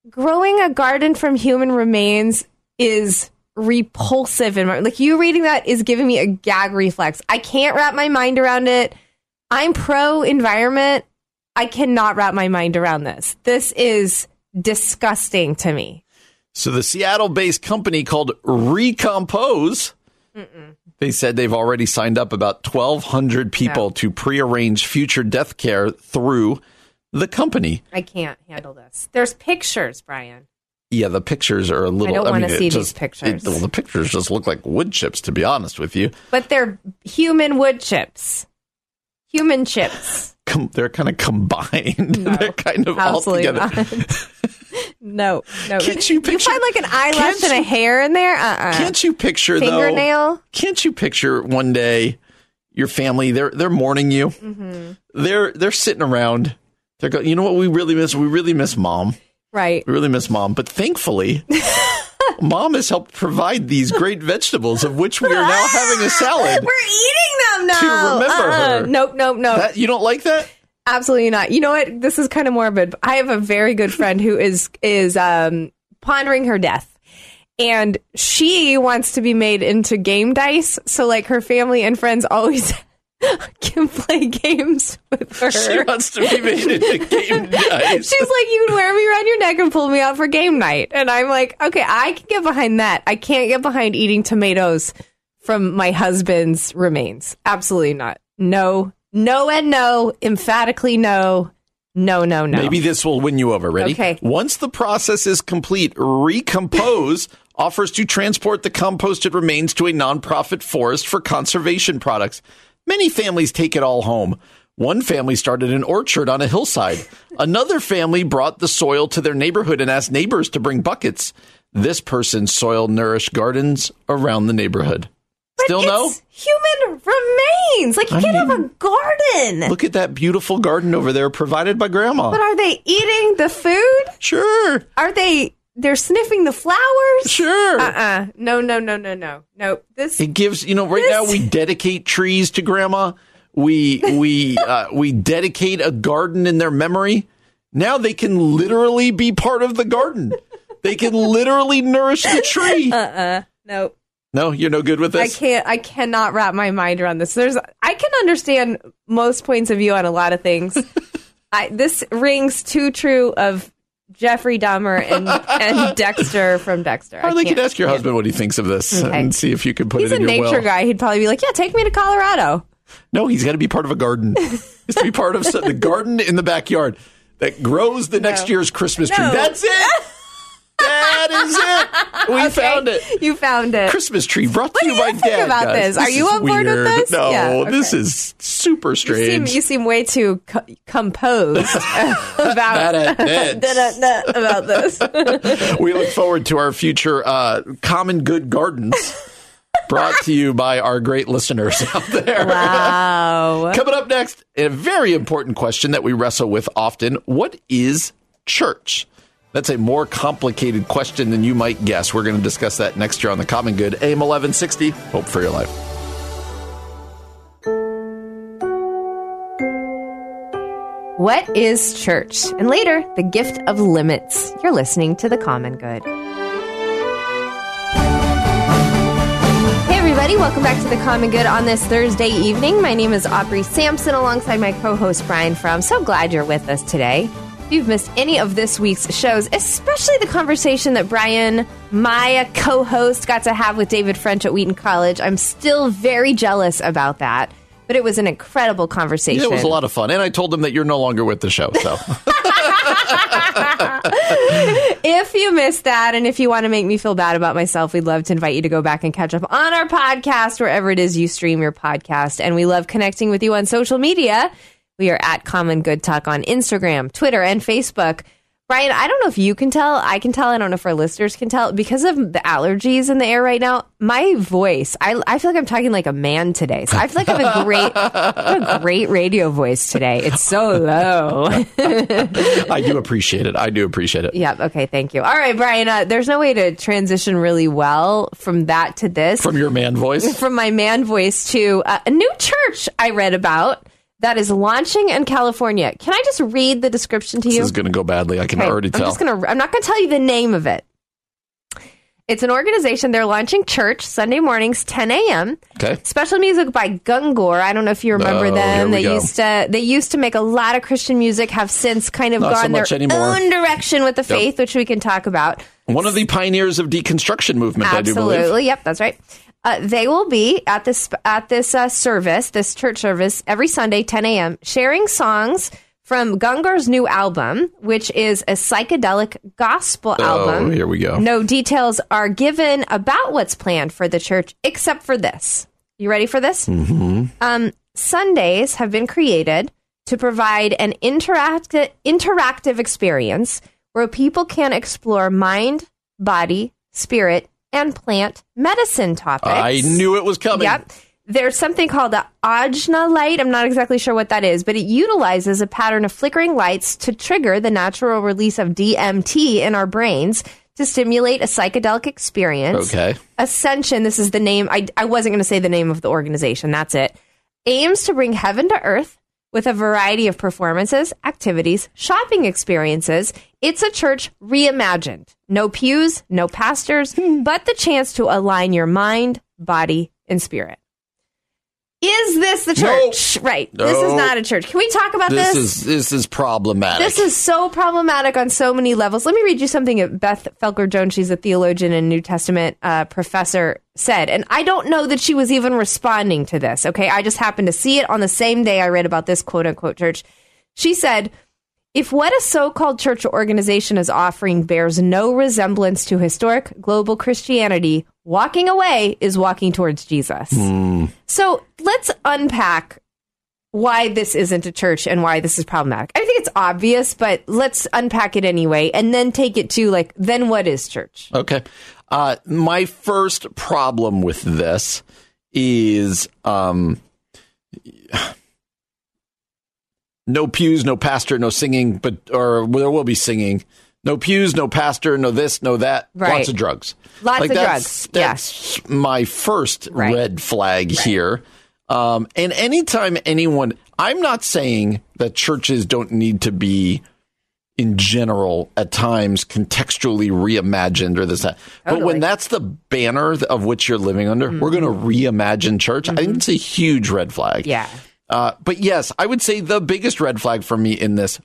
growing a garden from human remains is repulsive and like you reading that is giving me a gag reflex. I can't wrap my mind around it. I'm pro environment. I cannot wrap my mind around this. This is disgusting to me. So the Seattle-based company called Recompose, they said they've already signed up about 1,200 people to prearrange future death care through the company. i can't handle this. There's pictures brian Yeah, the pictures are a little. I don't mean, it see these pictures. it- well, the pictures just look like wood chips, to be honest with you. but they're human wood chips human chips Com- they're kind of combined. No, they're kind of all together. no no Can't you picture- find like an eyelash and a hair in there uh-uh Can't you picture though? fingernail Can't you picture one day your family? They're they're mourning you. Mm-hmm. They're they're sitting around. They're going. You know what we really miss? We really miss mom. Right We really miss mom. But thankfully, mom has helped provide these great vegetables, of which we are now having a salad. We're eating them now. To remember her. Nope, nope, nope. That you don't like that? Absolutely not. You know what? This is kind of morbid. I have a very good friend who is is um, pondering her death, and she wants to be made into game dice. So like her family and friends always can play games with her. She wants to be made into game dice. She's like, you can wear me around your neck and pull me out for game night. And I'm like, okay, I can get behind that. I can't get behind eating tomatoes from my husband's remains. Absolutely not. No, no, and no. Emphatically no. No, no, no. Maybe this will win you over. Ready? Okay. Once the process is complete, Recompose offers to transport the composted remains to a nonprofit forest for conservation products. Many families take it all home. One family started an orchard on a hillside. Another family brought the soil to their neighborhood and asked neighbors to bring buckets. This person's soil nourished gardens around the neighborhood. But Still no? human remains. Like you I can't have a garden. Look at that beautiful garden over there provided by grandma. but are they eating the food? Sure. Are they? They're sniffing the flowers. Sure. Uh-uh. No, no, no, no, no, no. This It gives you know right This- now we dedicate trees to grandma. We we uh, we dedicate a garden in their memory. Now they can literally be part of the garden. They can literally nourish the tree. Uh uh no. No, you're no good with this. I can't. I cannot wrap my mind around this. There's. I can understand most points of view on a lot of things. I this rings too true of Jeffrey Dahmer and and Dexter from Dexter. They could ask your husband what he thinks of this Okay. and see if you could put He's it in your nature guy. He'd probably be like, "Yeah, take me to Colorado." No, he's got to be part of a garden. he has to be part of the garden in the backyard that grows the next year's Christmas tree. No. That's it. that is it. We found it. You found it. Christmas tree brought to What you you by think Dad. about guys. this? Are you is on board with weird. this? No, Yeah, okay. this is super You seem, strange. you seem way too co- composed about about this. we look forward to our future uh, common good gardens brought to you by our great listeners out there. wow. Coming up next, a very important question that we wrestle with often What is church? That's a more complicated question than you might guess. We're going to discuss that next year on the Common Good. AM 1160, Hope for Your Life. What is church? And later, the gift of limits. You're listening to the Common Good. Hey, everybody, welcome back to the Common Good on this Thursday evening. My name is Aubrey Sampson alongside my co host Brian Fromm. So glad you're with us today. If you've missed any of this week's shows, especially the conversation that Brian, my co host, got to have with David French at Wheaton College, I'm still very jealous about that. But it was an incredible conversation. Yeah, it was a lot of fun. And I told them that you're no longer with the show. So if you missed that and if you want to make me feel bad about myself, we'd love to invite you to go back and catch up on our podcast, wherever it is you stream your podcast. And we love connecting with you on social media. We are at Common Good Talk on Instagram, Twitter, and Facebook. Brian, I don't know if you can tell. I can tell. I don't know if our listeners can tell. Because of the allergies in the air right now, my voice, I, I feel like I'm talking like a man today. So I feel like I have a great, a great radio voice today. It's so low. I do appreciate it. I do appreciate it. Yep. Okay. Thank you. All right, Brian. Uh, there's no way to transition really well from that to this. From your man voice? From my man voice to uh, a new church I read about that is launching in California. Can I just read the description to you? This is going to go badly. I can Okay, already tell. I'm just gonna. I'm not gonna tell you the name of it. It's an organization. They're launching church Sunday mornings, 10 a.m. Okay. Special music by Gungor. I don't know if you remember Oh, them. They go. used to. They used to make a lot of Christian music. Have since kind of Not gone much their anymore. own direction with the faith, which we can talk about. One of the pioneers of deconstruction movement, I do believe. Absolutely. Yep, that's right. Uh, they will be at this at this uh, service, this church service, every Sunday, 10 a.m., sharing songs from Gungor's new album, which is a psychedelic gospel album. Oh, here we go. No details are given about what's planned for the church, except for this. You ready for this? Mm-hmm. Um, Sundays have been created to provide an interact- interactive experience where people can explore mind, body, spirit, and plant medicine topics. I knew it was coming. Yep. There's something called the Ajna light. I'm not exactly sure what that is, but it utilizes a pattern of flickering lights to trigger the natural release of DMT in our brains to stimulate a psychedelic experience. Okay. Ascension, this is the name. I, I wasn't going to say the name of the organization. That's it. Aims to bring heaven to earth with a variety of performances, activities, shopping experiences. It's a church reimagined. No pews, no pastors, but the chance to align your mind, body, and spirit. Is this the church? Right. This is not a church. Can we talk about This this? is this is problematic. This is so problematic on so many levels. Let me read you something that Beth Felker Jones, she's a theologian and New Testament uh, professor, said. And I don't know that she was even responding to this, okay? I just happened to see it on the same day I read about this quote unquote church. She said, if what a so called church organization is offering bears no resemblance to historic global Christianity, walking away is walking towards Jesus. So let's unpack why this isn't a church and why this is problematic. I think it's obvious, but let's unpack it anyway and then take it to like, then what is church? Okay. Uh, my first problem with this is um, no pews, no pastor, no singing, but or there will be singing. No pews, no pastor, no this, no that. Right. Lots of drugs. Lots Like, of that's, drugs. That's my first Right. red flag here. Um, and anytime anyone, I'm not saying that churches don't need to be in general at times contextually reimagined or this that. But when that's the banner of which you're living under, we're going to reimagine church. I think it's a huge red flag. Yeah. Uh, but yes, I would say the biggest red flag for me in this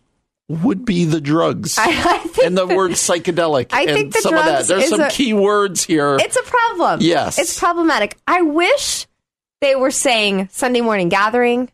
would be the drugs I, I and the word psychedelic. I and think the some of that. drugs There's some a- key words here. it's a problem. Yes. It's problematic. I wish they were saying Sunday morning gathering,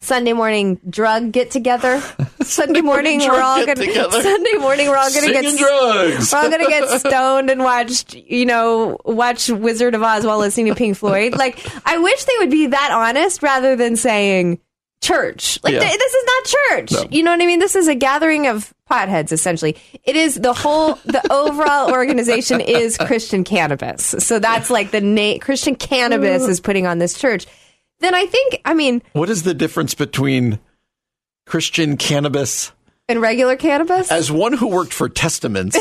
Sunday morning drug get together, Sunday morning we're all going to get-together. Sunday morning we're all going to Singing get drugs. We're all gonna get stoned and watch, you know, watch Wizard of Oz while listening to Pink Floyd. Like, I wish they would be that honest rather than saying church. Like, Yeah. th- this is not church. No. You know what I mean? This is a gathering of potheads, essentially. It is the whole, the overall organization is Christian cannabis. So that's like the name. Christian cannabis is putting on this church. Then I think, I mean, What is the difference between Christian cannabis And regular cannabis? As one who worked for Testaments,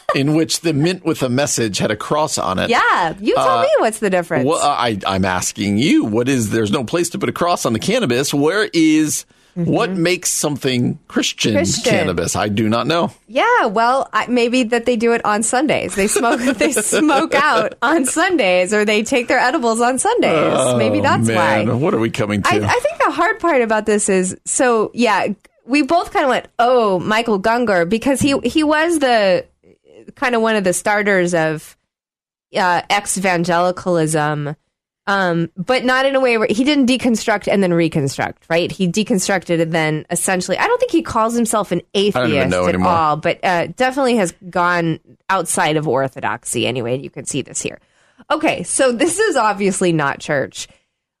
in which the mint with a message had a cross on it. yeah. You tell uh, me what's the difference. Well, I, I'm asking you, what is? There's no place to put a cross on the cannabis. Where is? What makes something Christian, Mm-hmm. Christian. cannabis? I do not know. yeah, well, I, maybe that they do it on Sundays. They smoke they smoke out on Sundays or they take their edibles on Sundays. maybe that's Oh, Man, why. what are we coming to? I, I think the hard part about this is so yeah, we both kind of went, oh, Michael Gungor, because he he was the kind of one of the starters of uh, ex evangelicalism, um, but not in a way where he didn't deconstruct and then reconstruct, right? He deconstructed and then essentially, I don't think he calls himself an atheist at anymore. all, but uh, definitely has gone outside of orthodoxy anyway. You can see this here. Okay, so this is obviously not church.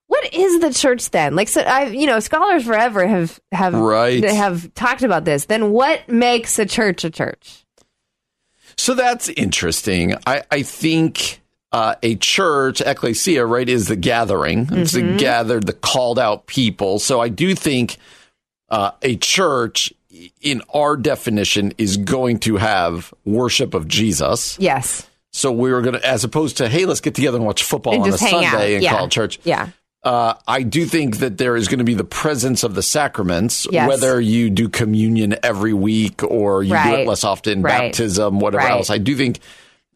What is the church then? Like, so I, you know, scholars forever have have Right. have talked about this. Then what makes a church a church? So that's interesting. I, I think uh, a church, ecclesia, right, is the gathering. It's the Mm-hmm. gathered, the called out people. So I do think uh, a church, in our definition, is going to have worship of Jesus. Yes, So we were going to, as opposed to, hey, let's get together and watch football And on a hang out. Sunday and Yeah. call church. yeah, Uh, I do think that there is going to be the presence of the sacraments, Yes. whether you do communion every week or you do it less often, Right. baptism, whatever Right. else. I do think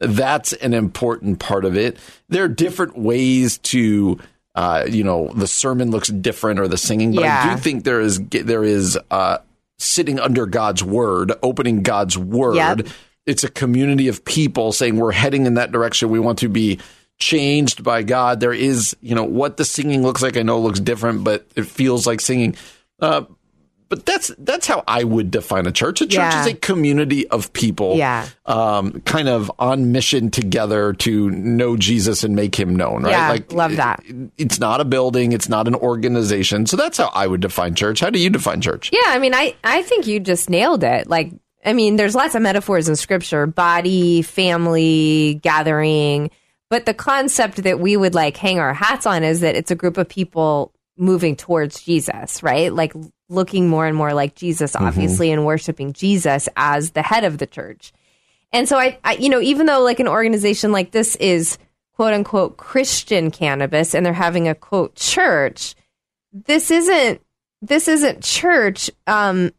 that's an important part of it. There are different ways to, uh, you know, the sermon looks different or the singing, but I do think there is there is uh, sitting under God's word, opening God's word. Yep. It's a community of people saying we're heading in that direction. We want to be changed by God. There is, you know, what the singing looks like. I know it looks different, but it feels like singing. Uh, but that's that's how I would define a church. A church Yeah. is a community of people, Yeah. um, kind of on mission together to know Jesus and make Him known. Right? Yeah, love that. it- it's not a building. It's not an organization. So that's how I would define church. How do you define church? yeah. I mean, I I think you just nailed it. Like, I mean, there's lots of metaphors in scripture: body, family, gathering. But the concept that we would like hang our hats on is that it's a group of people moving towards Jesus, right? Like looking more and more like Jesus, obviously, and worshiping Jesus as the head of the church. And so I, I, you know, even though like an organization like this is quote unquote Christian cannabis and they're having a quote church, this isn't this isn't church um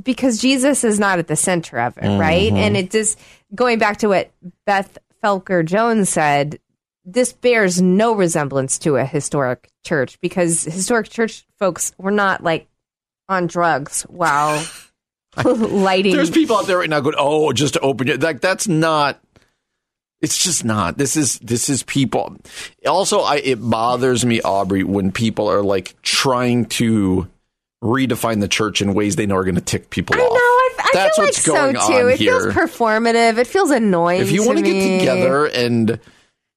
because Jesus is not at the center of it, right? And it just going back to what Beth Felker Jones said, this bears no resemblance to a historic church because historic church folks were not like on drugs while lighting There's people out there right now going, "Oh, just to open it." Like that's not. It's just not. This is this is people. Also, I it bothers me, Aubrey, when people are like trying to redefine the church in ways they know are going to tick people I know. off. I, I That's feel like going so too. on it here. feels performative. It feels annoying. if you want to me. get together and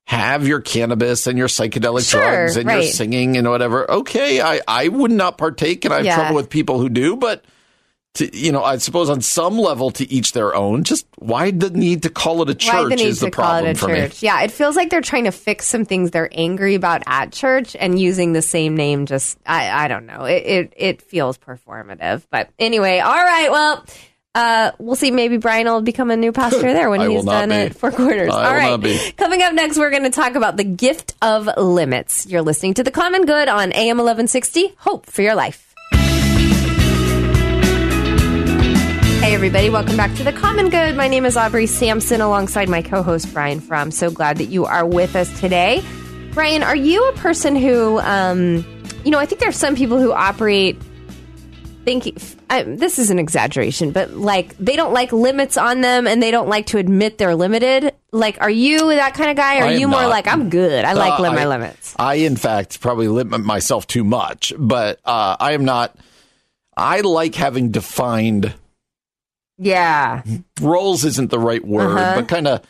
have your cannabis and your psychedelic Sure, drugs and your singing and whatever, okay, I, I would not partake, and I have Yeah. trouble with people who do, but. To, you know, I suppose on some level, to each their own. Just why the need to call it a church Why the need is the to call it a for me. church? Yeah, it feels like they're trying to fix some things they're angry about at church and using the same name. Just I, I don't know. It, it it feels performative. But anyway, all right. Well, uh, we'll see. Maybe Brian will become a new pastor there when he's done be. it for quarters. I all right. Coming up next, we're going to talk about the gift of limits. You're listening to the Common Good on AM 1160. Hope for your life. Hey, everybody, welcome back to The Common Good. My name is Aubrey Sampson alongside my co host, Brian Fromm. So glad that you are with us today. Brian, are you a person who, um, you know, I think there are some people who operate thinking, I, this is an exaggeration, but like they don't like limits on them and they don't like to admit they're limited. Like, are you that kind of guy? Or are you more not. like, I'm good. I like Uh, lim- my limits? I, in fact, probably limit myself too much, but uh, I am not. I like having defined Yeah. roles isn't the right word, Uh-huh. but kind of.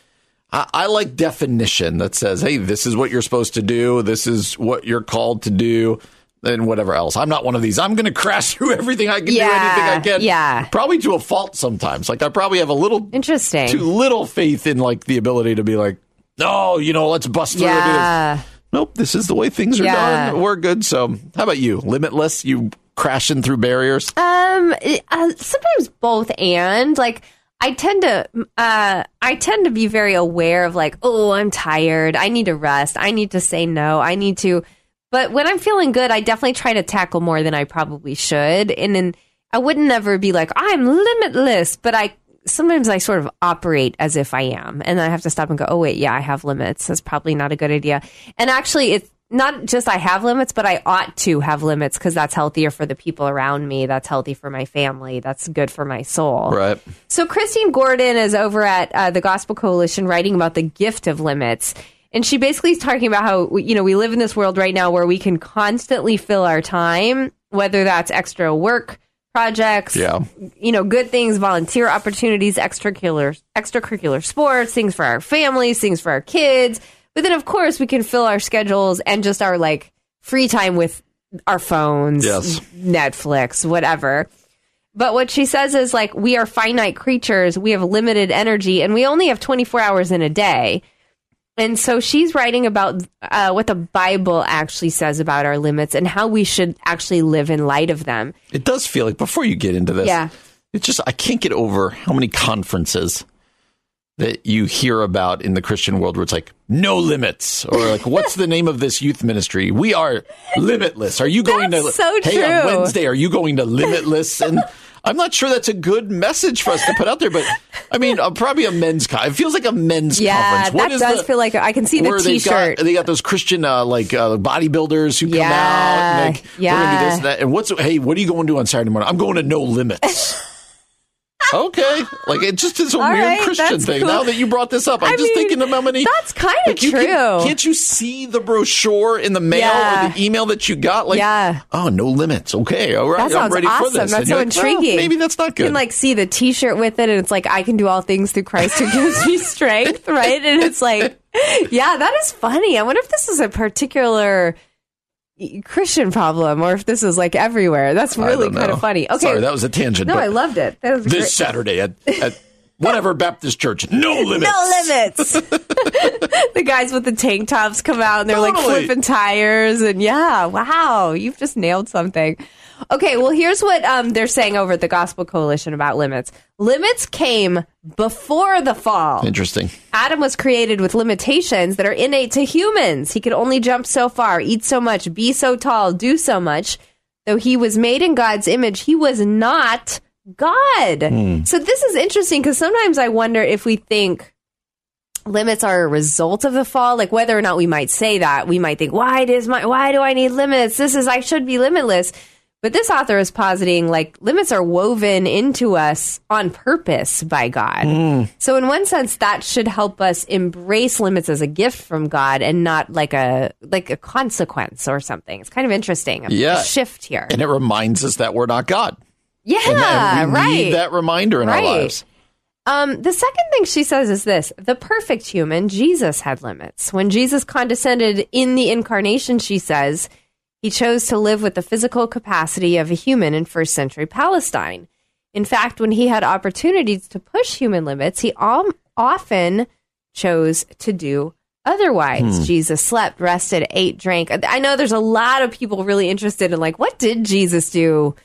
I, I like definition that says, "Hey, this is what you're supposed to do. This is what you're called to do." And whatever else. I'm not one of these. I'm going to crash through everything I can Yeah, do, anything I can. yeah. Probably to a fault sometimes. Like I probably have a little Interesting. too little faith in like the ability to be like, no, you know, let's bust through yeah. nope, this is the way things are Yeah. done. We're good. So, how about you? Limitless? You crashing through barriers? Um, uh, sometimes both and like I tend to uh I tend to be very aware of like, oh, I'm tired. I need to rest. I need to say no. I need to but when I'm feeling good, I definitely try to tackle more than I probably should. And then I wouldn't never be like, I'm limitless, but I sometimes I sort of operate as if I am. And then I have to stop and go, oh wait, yeah, I have limits. That's probably not a good idea. And actually it's not just I have limits, but I ought to have limits because that's healthier for the people around me. That's healthy for my family. That's good for my soul. Right. So Christine Gordon is over at uh, the Gospel Coalition writing about the gift of limits. And she basically is talking about how, you know, we live in this world right now where we can constantly fill our time, whether that's extra work projects, Yeah. you know, good things, volunteer opportunities, extracurricular, extracurricular sports, things for our families, things for our kids. But then, of course, we can fill our schedules and just our like free time with our phones, Yes. Netflix, whatever. But what she says is like, we are finite creatures. We have limited energy and we only have 24 hours in a day. And so she's writing about uh, what the Bible actually says about our limits and how we should actually live in light of them. It does feel like before you get into this, Yeah. it's just I can't get over how many conferences that you hear about in the Christian world where it's like no limits or like what's the name of this youth ministry? We are limitless. Are you going That's to so Hey, on. Wednesday are you going to limitless and I'm not sure that's a good message for us to put out there, but I mean, uh, probably a men's con. It feels like a men's Yeah, conference. What that does the- feel like I can see the T-shirt. got they got those Christian uh, like uh, bodybuilders who come out and like we're gonna do yeah. this and that. And what's hey, what are you going to do on Saturday morning? I'm going to No Limits. okay, like it just is a All weird right, Christian thing. cool. Now that you brought this up, I'm I just mean, thinking of how many. that's kinda like, you can- true. can't you see the brochure in the mail Yeah. or the email that you got? Like, Yeah. oh, No Limits. Okay, all right, That I'm sounds ready awesome. for this. That's so like, well, intriguing. maybe that's not good. You can like see the T-shirt with it, and it's like I can do all things through Christ who gives me strength, right? And it's like, yeah, that is funny. I wonder if this is a particular Christian problem, or if this is like everywhere. That's really kind of funny. Okay, sorry, that was a tangent. no, I loved it. That was this great. Saturday at, at whatever Baptist church. No limits. No limits. the guys with the tank tops come out and they're like flipping tires and yeah, wow, you've just nailed something. Okay, well here's what um, they're saying over at the Gospel Coalition about limits. Limits came before the fall. Interesting. Adam was created with limitations that are innate to humans. He could only jump so far, eat so much, be so tall, do so much. Though he was made in God's image, he was not God. So this is interesting because sometimes I wonder if we think limits are a result of the fall, like whether or not we might say that, we might think, why does my why do I need limits? This is I should be limitless. But this author is positing like limits are woven into us on purpose by God. So in one sense that should help us embrace limits as a gift from God and not like a like a consequence or something. It's kind of interesting. A, Yeah. shift here. And it reminds us that we're not God. yeah, that we right. need that reminder in Right. our lives. Um, the second thing she says is this the perfect human, Jesus, had limits. When Jesus condescended in the incarnation, she says, he chose to live with the physical capacity of a human in first century Palestine. In fact, when he had opportunities to push human limits, he al- often chose to do otherwise. Hmm. Jesus slept, rested, ate, drank. I know there's a lot of people really interested in, like, what did Jesus do?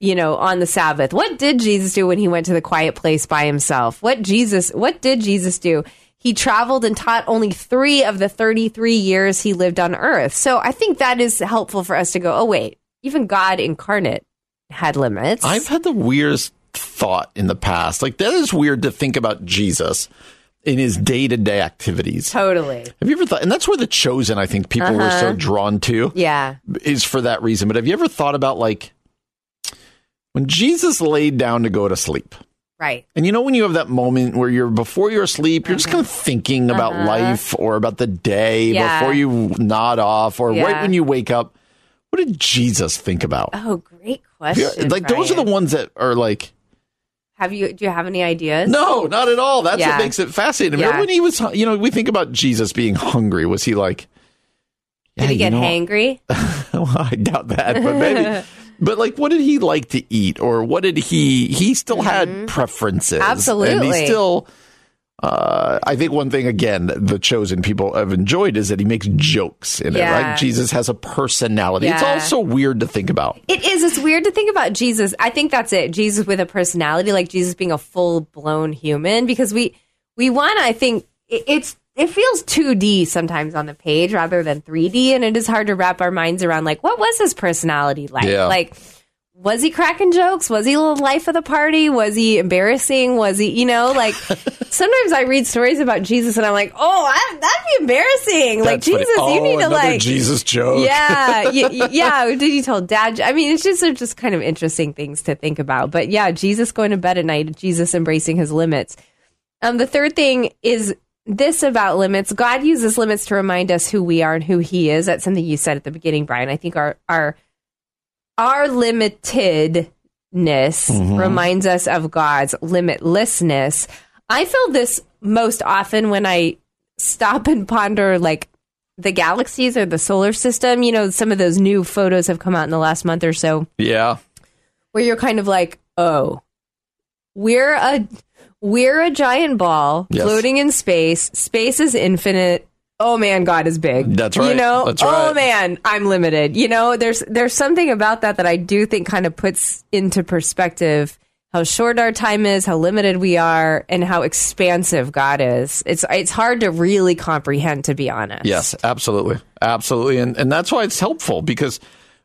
you know, on the Sabbath. What did Jesus do when he went to the quiet place by himself? What Jesus, what did Jesus do? He traveled and taught only three of the 33 years he lived on earth. So I think that is helpful for us to go, oh, wait, even God incarnate had limits. I've had the weirdest thought in the past. Like, that is weird to think about Jesus in his day to day activities. totally. Have you ever thought, and that's where the chosen, I think people were Uh-huh. so drawn to, Yeah. is for that reason. But have you ever thought about, like, when Jesus laid down to go to sleep? Right. And you know when you have that moment where you're before you're asleep, you're just kind of thinking about life or about the day Uh-huh. Yeah. before you nod off, or right when you wake up. What did Jesus think about? Oh, great Yeah, question. like those are the ones that are like, Have you, do you have any ideas? no, not at all. That's Yeah. what makes it fascinating. Yeah. Remember when he was, you know, we think about Jesus being hungry. Was he like, Did he get you know, hangry? well, I doubt that, but maybe. but like, what did he like to eat, or what did he? He still had preferences. and Mm-hmm. Absolutely. he still. Uh, I think one thing again the chosen people have enjoyed is that he makes jokes in it. Right? Jesus has a personality. It's also weird to think about. It is. It's weird to think about Jesus. I think that's it. Jesus with a personality, like Jesus being a full blown human, because we we want. I think it's it feels 2D sometimes on the page rather than 3D, and it is hard to wrap our minds around. Like, what was his personality like? Yeah. Like, was he cracking jokes? Was he the life of the party? Was he embarrassing? Was he, you know, like sometimes I read stories about Jesus and I'm like, oh, I, that'd be embarrassing. like That's funny. Jesus, oh, you need to like Jesus joke. yeah, y- yeah. Did you tell dad? I mean, it's just they're just kind of interesting things to think about. But yeah, Jesus going to bed at night, Jesus embracing his limits. Um, the third thing is this about limits. God uses limits to remind us who we are and who He is. That's something you said at the beginning, Brian. I think our our our limitedness mm-hmm. reminds us of God's limitlessness. I feel this most often when I stop and ponder like the galaxies or the solar system. You know, some of those new photos have come out in the last month or so Yeah. where you're kind of like, oh, we're a we're a giant ball Yes. floating in space. Space is infinite. Oh man, God is big. That's right. You know, That's oh man, I'm limited. You know, there's there's something about that that I do think kind of puts into perspective how short our time is, how limited we are, and how expansive God is. It's it's hard to really comprehend, to be honest. Yes, absolutely. Absolutely. And and that's why it's helpful because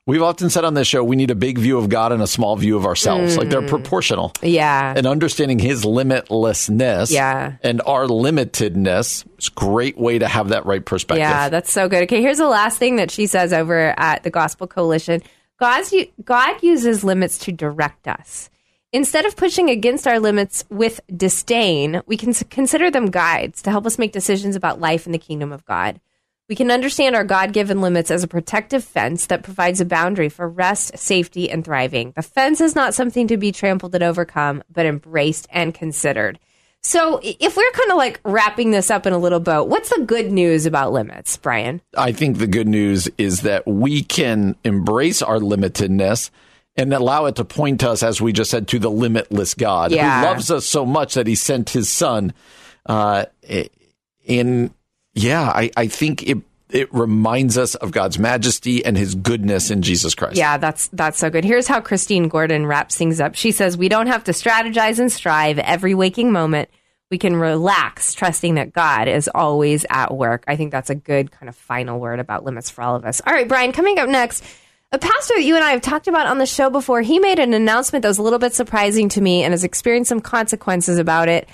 we've often said on this show we need a big view of God and a small view of ourselves. Like Mm. they're proportional. Yeah. And understanding his limitlessness Yeah. and our limitedness is a great way to have that right perspective. Yeah, that's so good. Okay, here's the last thing that she says over at the Gospel Coalition. God's, God uses limits to direct us. Instead of pushing against our limits with disdain, we can consider them guides to help us make decisions about life in the kingdom of God. We can understand our God given limits as a protective fence that provides a boundary for rest, safety, and thriving. The fence is not something to be trampled and overcome, but embraced and considered. So, if we're kind of like wrapping this up in a little bow, what's the good news about limits, Brian? I think the good news is that we can embrace our limitedness and allow it to point us, as we just said, to the limitless God Yeah. who loves us so much that he sent his son. Uh, in yeah, I, I think it it reminds us of God's majesty and his goodness in Jesus Christ. Yeah, that's that's so good. Here's how Christine Gordon wraps things up. She says, "We don't have to strategize and strive every waking moment. We can relax, trusting that God is always at work." I think that's a good kind of final word about limits for all of us. All right, Brian, coming up next, a pastor that you and I have talked about on the show before. He made an announcement that was a little bit surprising to me and has experienced some consequences about it.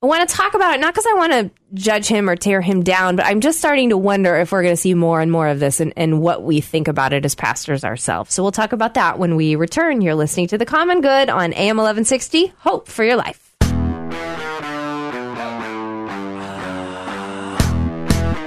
I want to talk about it not because I want to judge him or tear him down, but I'm just starting to wonder if we're going to see more and more of this and, and what we think about it as pastors ourselves. So we'll talk about that when we return. You're listening to The Common Good on AM 1160. Hope for your life.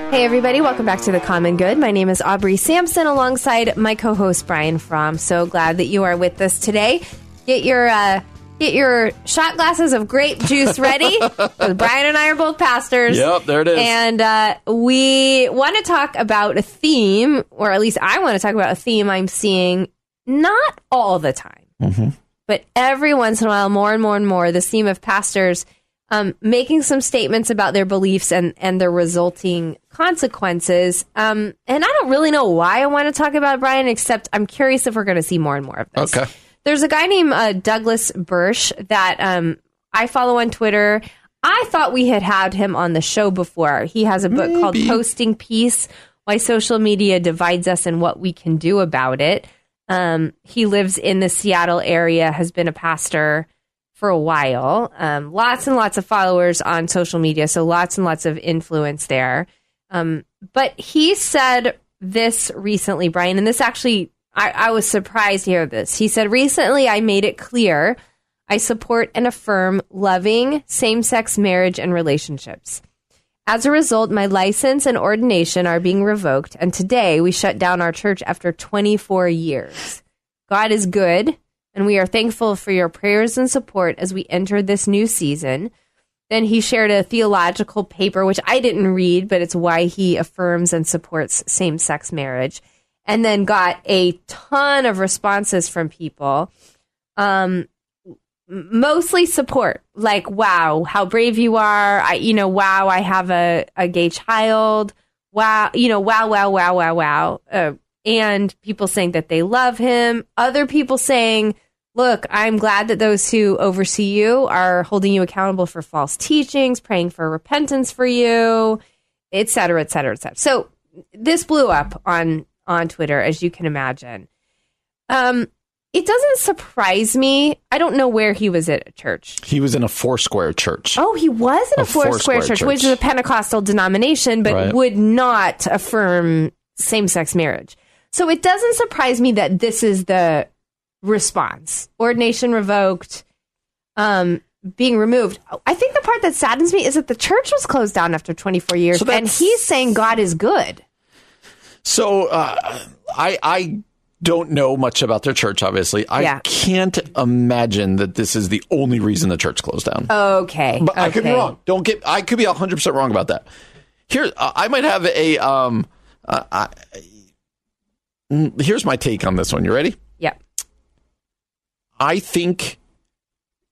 Hey, everybody, welcome back to The Common Good. My name is Aubrey Sampson alongside my co host, Brian Fromm. So glad that you are with us today. Get your. Uh, Get your shot glasses of grape juice ready. Brian and I are both pastors. Yep, there it is. And uh, we want to talk about a theme, or at least I want to talk about a theme I'm seeing not all the time, Mm-hmm. but every once in a while, more and more and more, the theme of pastors um, making some statements about their beliefs and, and their resulting consequences. Um, and I don't really know why I want to talk about Brian, except I'm curious if we're going to see more and more of this. Okay. There's a guy named uh, Douglas Bursch that um, I follow on Twitter. I thought we had had him on the show before. He has a book called Posting Peace Why Social Media Divides Us and What We Can Do About It. Um, he lives in the Seattle area, has been a pastor for a while. Um, lots and lots of followers on social media, so lots and lots of influence there. Um, but he said this recently, Brian, and this actually, I, I was surprised to hear this. He said, Recently, I made it clear I support and affirm loving same sex marriage and relationships. As a result, my license and ordination are being revoked, and today we shut down our church after 24 years. God is good, and we are thankful for your prayers and support as we enter this new season. Then he shared a theological paper, which I didn't read, but it's why he affirms and supports same sex marriage. And then got a ton of responses from people. Um, mostly support. Like, wow, how brave you are. I, you know, wow, I have a, a gay child. Wow, you know, wow, wow, wow, wow, wow. Uh, and people saying that they love him. Other people saying, look, I'm glad that those who oversee you are holding you accountable for false teachings, praying for repentance for you, et cetera, et cetera, et cetera. So this blew up on on Twitter, as you can imagine. Um, it doesn't surprise me. I don't know where he was at a church. He was in a Foursquare church. Oh, he was in a, A Foursquare, Foursquare church, church. which is a Pentecostal denomination, but Right. would not affirm same sex marriage. So it doesn't surprise me that this is the response ordination revoked, um, being removed. I think the part that saddens me is that the church was closed down after 24 years, So and he's saying God is good. So uh, I I don't know much about their church. Obviously, I Yeah. can't imagine that this is the only reason the church closed down. Okay. But I could be wrong. Don't get. I could be hundred percent wrong about that. Here, uh, I might have a. Um, uh, I, mm, here's my take on this one. You ready? Yep. I think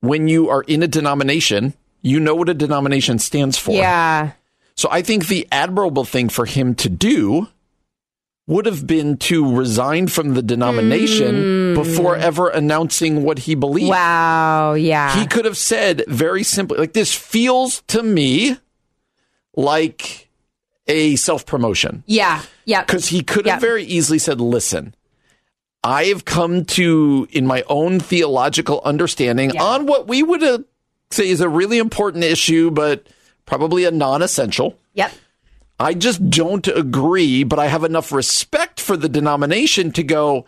when you are in a denomination, you know what a denomination stands for. Yeah. So I think the admirable thing for him to do would have been to resign from the denomination before ever announcing what he believed. Wow. Yeah. He could have said very simply, like, this feels to me like a self promotion. yeah. Yeah. Because he could have very easily said, listen, I have come to, in my own theological understanding, Yeah. on what we would uh, say is a really important issue, but probably a non essential. Yep. I just don't agree, but I have enough respect for the denomination to go.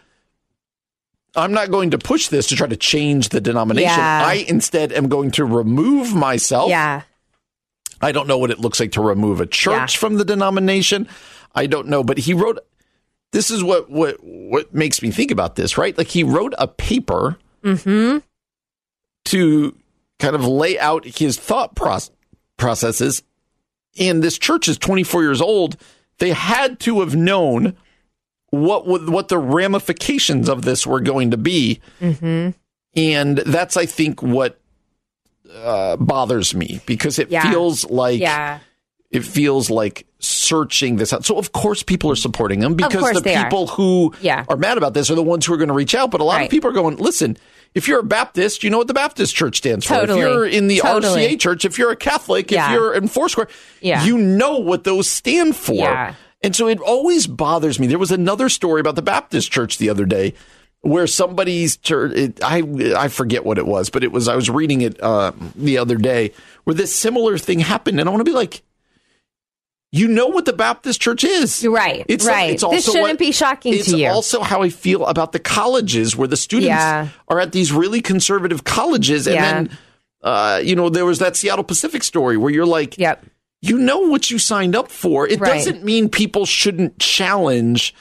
I'm not going to push this to try to change the denomination. Yeah. I instead am going to remove myself. Yeah. I don't know what it looks like to remove a church Yeah. from the denomination. I don't know, but he wrote. This is what what what makes me think about this, right? Like he wrote a paper Mm-hmm. to kind of lay out his thought proce- processes. And this church is 24 years old. They had to have known what would, what the ramifications of this were going to be. Mm-hmm. And that's, I think, what uh, bothers me because it Yeah. feels like Yeah. it feels like searching this out. So of course people are supporting them because the they are. people who Yeah. are mad about this are the ones who are going to reach out. But a lot Right. of people are going, listen, if you're a Baptist, you know what the Baptist church stands for. Totally. If you're in the Totally. RCA church, if you're a Catholic, Yeah. if you're in Foursquare, Yeah. you know what those stand for. Yeah. And so it always bothers me. There was another story about the Baptist church the other day where somebody's church, it, I, I forget what it was, but it was, I was reading it uh, the other day where this similar thing happened. And I want to be like, you know what the Baptist church is. You're right, It's, right. It's This also shouldn't what- be shocking to you. it's also how I feel about the colleges where the students Yeah. are at these really conservative colleges. And Yeah. then, uh, you know, there was that Seattle Pacific story where you're like, Yep. you know what you signed up for. It Right. doesn't mean people shouldn't challenge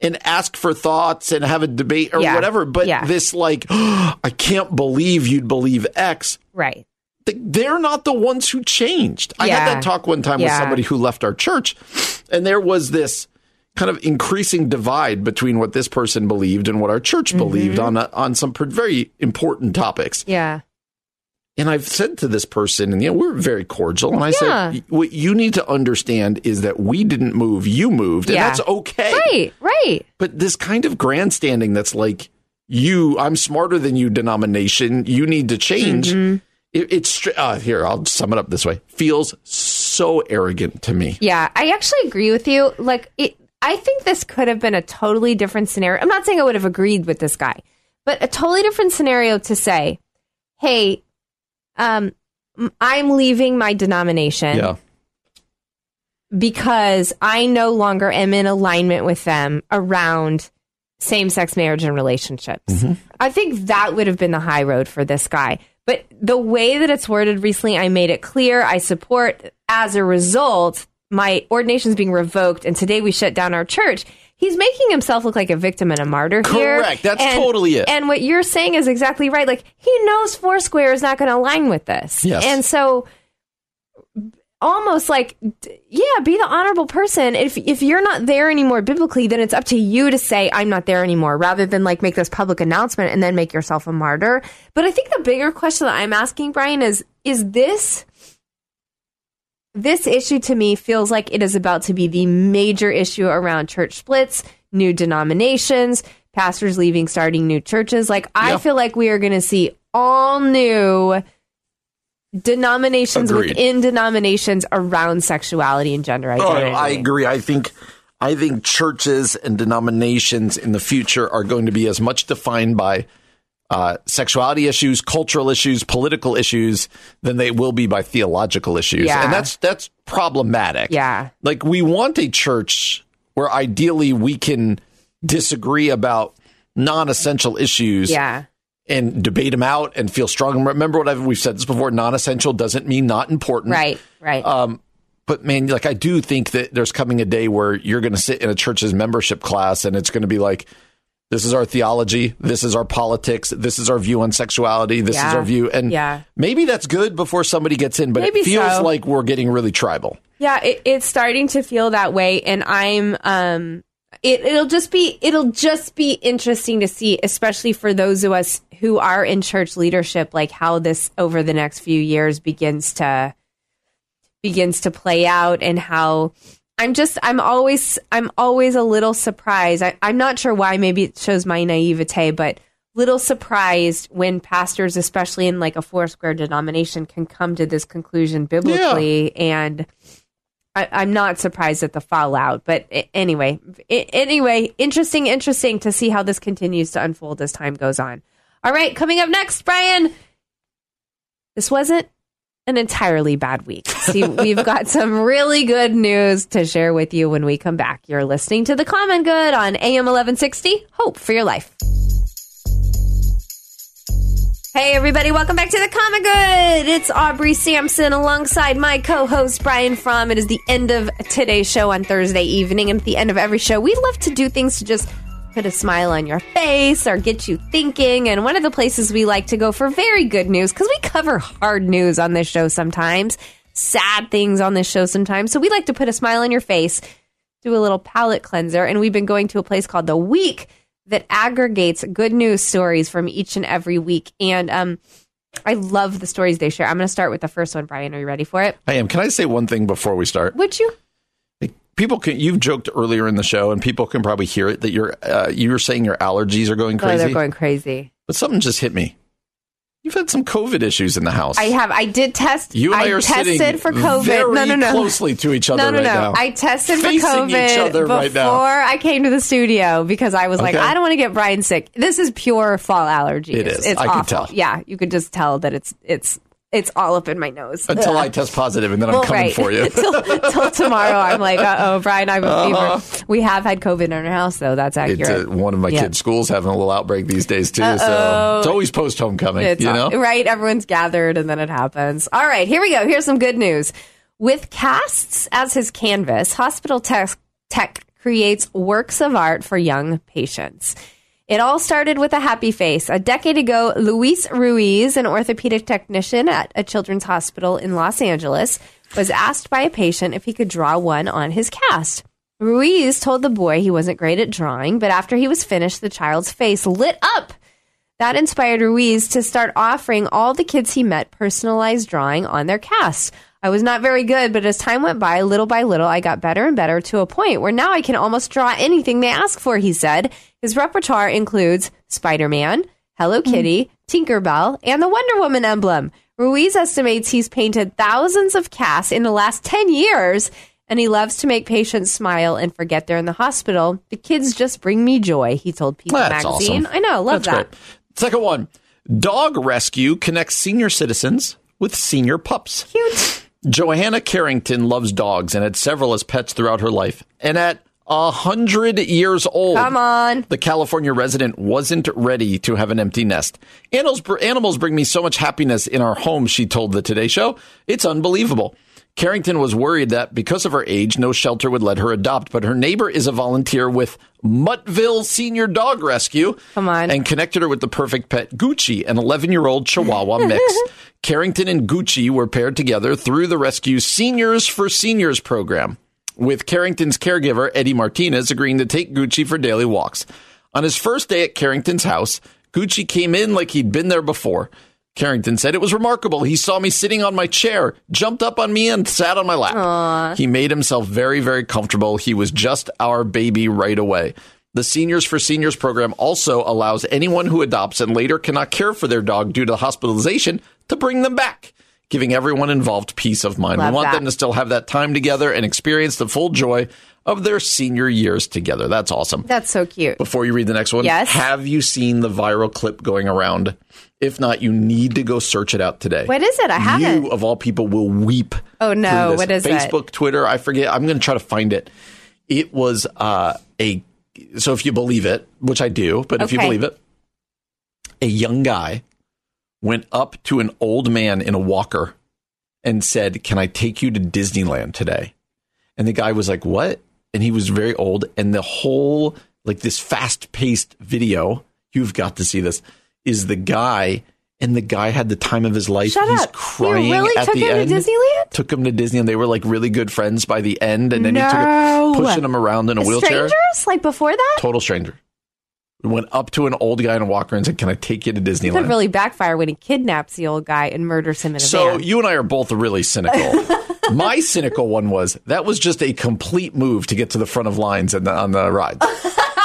and ask for thoughts and have a debate or Yeah. whatever. But this, like, I can't believe you'd believe X. Right. Th- They're not the ones who changed. I had that talk one time with somebody who left our church, and there was this kind of increasing divide between what this person believed and what our church Mm-hmm. believed on a, on some very important topics. Yeah. And I've said to this person, and you know, we're very cordial. And I Yeah. said, what you need to understand is that we didn't move, you moved, and Yeah. that's okay. Right. Right. But this kind of grandstanding that's like, you, I'm smarter than you, denomination, you need to change. Mm-hmm. It, it's uh, here. I'll sum it up this way: feels so arrogant to me. Yeah, I actually agree with you. Like, it, I think this could have been a totally different scenario. I'm not saying I would have agreed with this guy, but a totally different scenario to say, "Hey, um, I'm leaving my denomination Yeah, because I no longer am in alignment with them around same-sex marriage and relationships." I think that would have been the high road for this guy. But the way that it's worded recently, I made it clear I support. As a result, my ordination is being revoked, and today we shut down our church. He's making himself look like a victim and a martyr here. Correct. That's And- totally it. And what you're saying is exactly right. Like he knows Foursquare is not going to align with this. Yes. And so almost like yeah be the honorable person. If if you're not there anymore biblically then it's up to you to say i'm not there anymore rather than like make this public announcement and then make yourself a martyr. But i think the bigger question that i'm asking brian is is this this issue to me feels like it is about to be the major issue around church splits new denominations pastors leaving starting new churches. Like i feel like we are going to see all new denominations Agreed. within denominations around sexuality and gender identity. Oh. I agree. I think I think churches and denominations in the future are going to be as much defined by uh, sexuality issues, cultural issues, political issues than they will be by theological issues, Yeah. and that's that's problematic. Yeah. like we want a church where ideally we can disagree about non-essential issues Yeah. And debate them out and feel strong. Remember what I've, we've said this before: non-essential doesn't mean not important. Right. Right. Um, but man, like I do think that there's coming a day where you're going to sit in a church's membership class and it's going to be like, this is our theology, this is our politics, this is our view on sexuality, this is our view, and Yeah. maybe that's good before somebody gets in, but Maybe it feels so. like we're getting really tribal. Yeah, it, it's starting to feel that way, and I'm um, it, it'll just be it'll just be interesting to see, especially for those of us who are in church leadership, like how this over the next few years begins to begins to play out, and how I'm just I'm always I'm always a little surprised. I, I'm not sure why. Maybe it shows my naivete, but little surprised when pastors, especially in like a Foursquare denomination, can come to this conclusion biblically and. I, I'm not surprised at the fallout, but anyway, I- anyway, interesting, interesting to see how this continues to unfold as time goes on. All right, coming up next, Brian. This wasn't an entirely bad week. See, we've got some really good news to share with you when we come back. You're listening to the Common Good on AM 1160. Hope for your life. Hey, everybody, welcome back to the Common Good. It's Aubrey Sampson alongside my co host, Brian Fromm. It is the end of today's show on Thursday evening. And at the end of every show, we love to do things to just put a smile on your face or get you thinking. And one of the places we like to go for very good news, because we cover hard news on this show sometimes, sad things on this show sometimes. So we like to put a smile on your face, do a little palate cleanser. And we've been going to a place called The Week that aggregates good news stories from each and every week. And um, I love the stories they share. I'm going to start with the first one, Brian. Are you ready for it? I am. Can I say one thing before we start? Would you? People can. You've joked earlier in the show, and people can probably hear it that you're uh, you were saying your allergies are going Oh, crazy. they're going crazy. but something just hit me. You've had some COVID issues in the house. I have. I did test. You and I, are tested sitting for COVID. very no, no, no. closely to each other No, no, right no. now. I tested Facing for COVID each other before right now. I came to the studio because I was like, I don't want to get Brian sick. This is pure fall allergy. It's. It's I can awful. tell. Yeah, you could just tell that it's it's it's all up in my nose. Until. I test positive, and then I'm coming right. for you. till, till tomorrow, I'm like, uh oh, Brian, I have a Uh-huh. fever. We have had COVID in our house, though. That's It's, accurate. uh, one of my Yeah. kids' schools having a little outbreak these days too. So Uh-oh. it's always post homecoming. You know, right. Everyone's gathered, and then it happens. All right, here we go. Here's some good news. With casts as his canvas, Hospital Tech, Tech creates works of art for young patients. It all started with a happy face. A decade ago, Luis Ruiz, an orthopedic technician at a children's hospital in Los Angeles, was asked by a patient if he could draw one on his cast. Ruiz told the boy he wasn't great at drawing, but after he was finished, the child's face lit up. That inspired Ruiz to start offering all the kids he met personalized drawing on their casts. I was not very good, but as time went by, little by little, I got better and better to a point where now I can almost draw anything they ask for, he said. His repertoire includes Spider Man, Hello mm-hmm. Kitty, Tinkerbell, and the Wonder Woman emblem. Ruiz estimates he's painted thousands of casts in the last 10 years, and he loves to make patients smile and forget they're in the hospital. The kids just bring me joy, he told People That's Magazine. awesome. I know, love That's that. great. Second one, dog rescue connects senior citizens with senior pups. Cute. Johanna Carrington loves dogs and had several as pets throughout her life. And at a hundred years old, Come on. the California resident wasn't ready to have an empty nest. Animals, animals bring me so much happiness in our home, she told the Today Show. It's unbelievable. Carrington was worried that because of her age, no shelter would let her adopt, but her neighbor is a volunteer with Muttville Senior Dog Rescue. Come on. And connected her with the perfect pet, Gucci, an 11 year old Chihuahua mix. Carrington and Gucci were paired together through the Rescue Seniors for Seniors program, with Carrington's caregiver, Eddie Martinez, agreeing to take Gucci for daily walks. On his first day at Carrington's house, Gucci came in like he'd been there before. Carrington said it was remarkable. He saw me sitting on my chair, jumped up on me, and sat on my lap. He made himself very, very comfortable. He was just our baby right away. The Seniors for Seniors program also allows anyone who adopts and later cannot care for their dog due to hospitalization to bring them back, giving everyone involved peace of mind. Love we want that. them to still have that time together and experience the full joy of their senior years together. That's awesome. That's so cute. Before you read the next one, Yes. have you seen the viral clip going around? If not, you need to go search it out today. What is it? I haven't. You, of all people, will weep. Oh, no. What is it? Facebook, Twitter, I forget. I'm going to try to find it. It was uh, a, so if you believe it, which I do, but if you believe it, a young guy went up to an old man in a walker and said, Can I take you to Disneyland today? And the guy was like, What? And he was very old. And the whole, like this fast paced video, you've got to see this, is the guy. And the guy had the time of his life. Shut He's up. crying You really at took the him end. to Disneyland? Took him to Disney, and they were like really good friends by the end. And then he took him, pushing him around in a wheelchair. Strangers? Like before that? Total stranger. Went up to an old guy in a walker and said, "Can I take you to Disneyland?" could really backfire when he kidnaps the old guy and murders him in a So van. you and I are both really cynical. My cynical one was that was just a complete move to get to the front of lines and on the ride.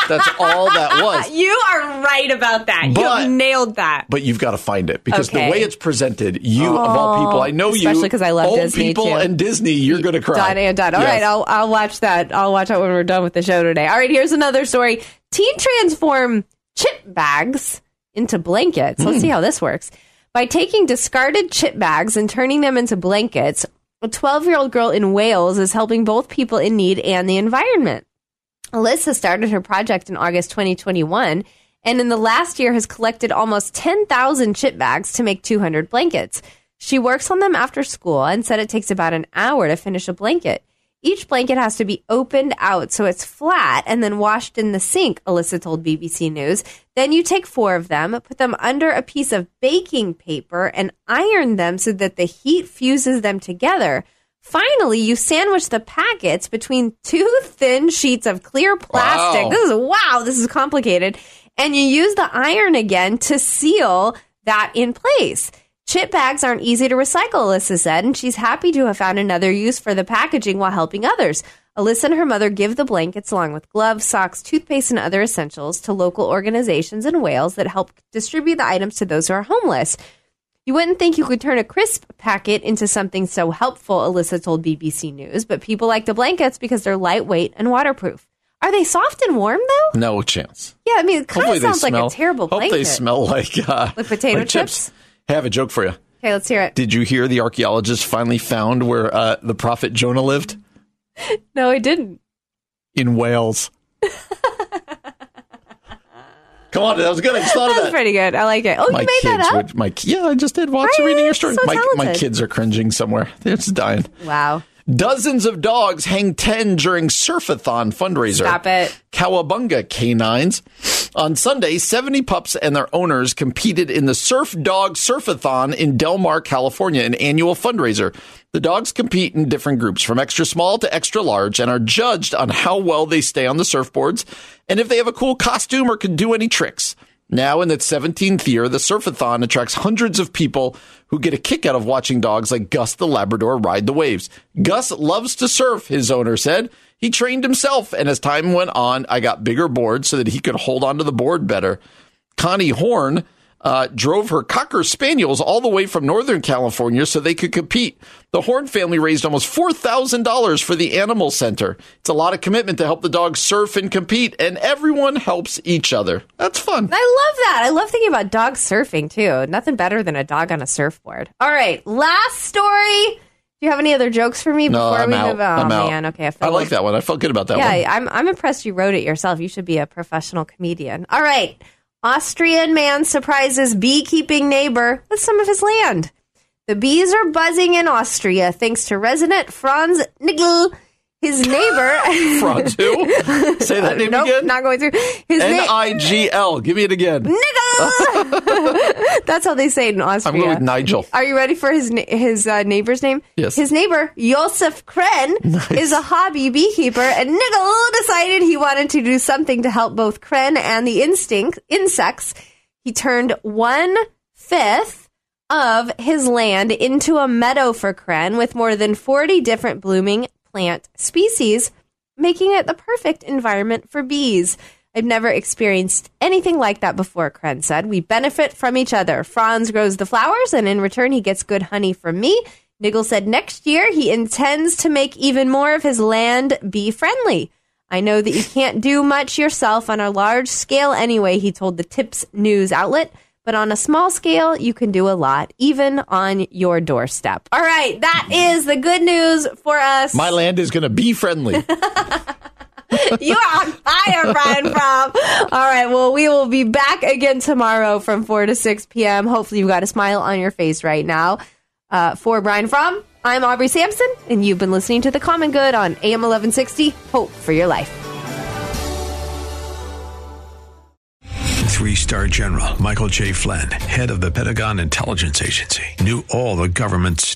That's all that was. You are right about that. But- you nailed that. But you've got to find it because Okay. the way it's presented, you of all people, I know you, especially because I love old Disney, people too. and Disney, you're going to cry. Done and. All Yes. right, I'll I'll watch that. I'll watch that when we're done with the show today. All right, here's another story. Teen transform chip bags into blankets. Let's Hmm. see how this works. By taking discarded chip bags and turning them into blankets, a 12 year old girl in Wales is helping both people in need and the environment. Alyssa started her project in August 2021 and in the last year has collected almost 10,000 chip bags to make 200 blankets. She works on them after school and said it takes about an hour to finish a blanket. Each blanket has to be opened out so it's flat and then washed in the sink, Alyssa told BBC News. Then you take four of them, put them under a piece of baking paper, and iron them so that the heat fuses them together. Finally, you sandwich the packets between two thin sheets of clear plastic. Wow. This is wow, this is complicated. And you use the iron again to seal that in place. Chip bags aren't easy to recycle, Alyssa said, and she's happy to have found another use for the packaging while helping others. Alyssa and her mother give the blankets along with gloves, socks, toothpaste, and other essentials to local organizations in Wales that help distribute the items to those who are homeless. You wouldn't think you could turn a crisp packet into something so helpful, Alyssa told BBC News, but people like the blankets because they're lightweight and waterproof. Are they soft and warm though? No chance. Yeah, I mean, it kind Hopefully of they sounds like a terrible Hope blanket. they smell like uh, Like potato chips? Hey, I have a joke for you. Okay, let's hear it. Did you hear the archaeologists finally found where uh, the prophet Jonah lived? No, I didn't. In Wales. Come on, that was good. I just thought of that. Was pretty good. I like it. Oh, my you made kids that up? would my yeah, I just did watch are reading your story. so my my kids are cringing somewhere. They're just dying. Wow. Dozens of dogs hang 10 during Surfathon fundraiser. Stop it. Cowabunga canines. On Sunday, 70 pups and their owners competed in the Surf Dog Surfathon in Del Mar, California, an annual fundraiser. The dogs compete in different groups from extra small to extra large and are judged on how well they stay on the surfboards and if they have a cool costume or can do any tricks. Now, in its 17th year, the Surfathon attracts hundreds of people who get a kick out of watching dogs like Gus the Labrador ride the waves. Gus loves to surf, his owner said. He trained himself, and as time went on, I got bigger boards so that he could hold onto the board better. Connie Horn uh, drove her Cocker Spaniels all the way from Northern California so they could compete. The Horn family raised almost $4,000 for the Animal Center. It's a lot of commitment to help the dogs surf and compete, and everyone helps each other. That's fun. I love that. I love thinking about dog surfing too. Nothing better than a dog on a surfboard. All right, last story. Do you have any other jokes for me No, before I'm we out. move on? I'm oh out. man, okay. I feel like that one. I felt good about that one. Yeah, one. I'm I'm impressed you wrote it yourself. You should be a professional comedian. All right. Austrian man surprises beekeeping neighbor with some of his land. The bees are buzzing in Austria thanks to resident Franz Nigel. His neighbor. Franz who? Say that uh, name nope, again. not going through. His N. I G L. Give me it again. Nigel. That's how they say it in Austria. I'm going with Nigel. Are you ready for his his uh, neighbor's name? Yes. His neighbor, Josef Kren, is a hobby beekeeper, and Nigel decided he wanted to do something to help both Kren and the instinct insects. He turned one fifth of his land into a meadow for Kren with more than 40 different blooming plant species, making it the perfect environment for bees. I've never experienced anything like that before, Kren said. We benefit from each other. Franz grows the flowers, and in return, he gets good honey from me. Nigel said next year he intends to make even more of his land bee friendly. I know that you can't do much yourself on a large scale anyway, he told the Tips news outlet. But on a small scale, you can do a lot, even on your doorstep. All right, that is the good news for us. My land is going to be friendly. you are on fire, Brian Fromm. All right, well, we will be back again tomorrow from 4 to 6 p.m. Hopefully, you've got a smile on your face right now. Uh, for Brian Fromm, I'm Aubrey Sampson, and you've been listening to The Common Good on AM 1160. Hope for your life. Three star general Michael J. Flynn, head of the Pentagon Intelligence Agency, knew all the government's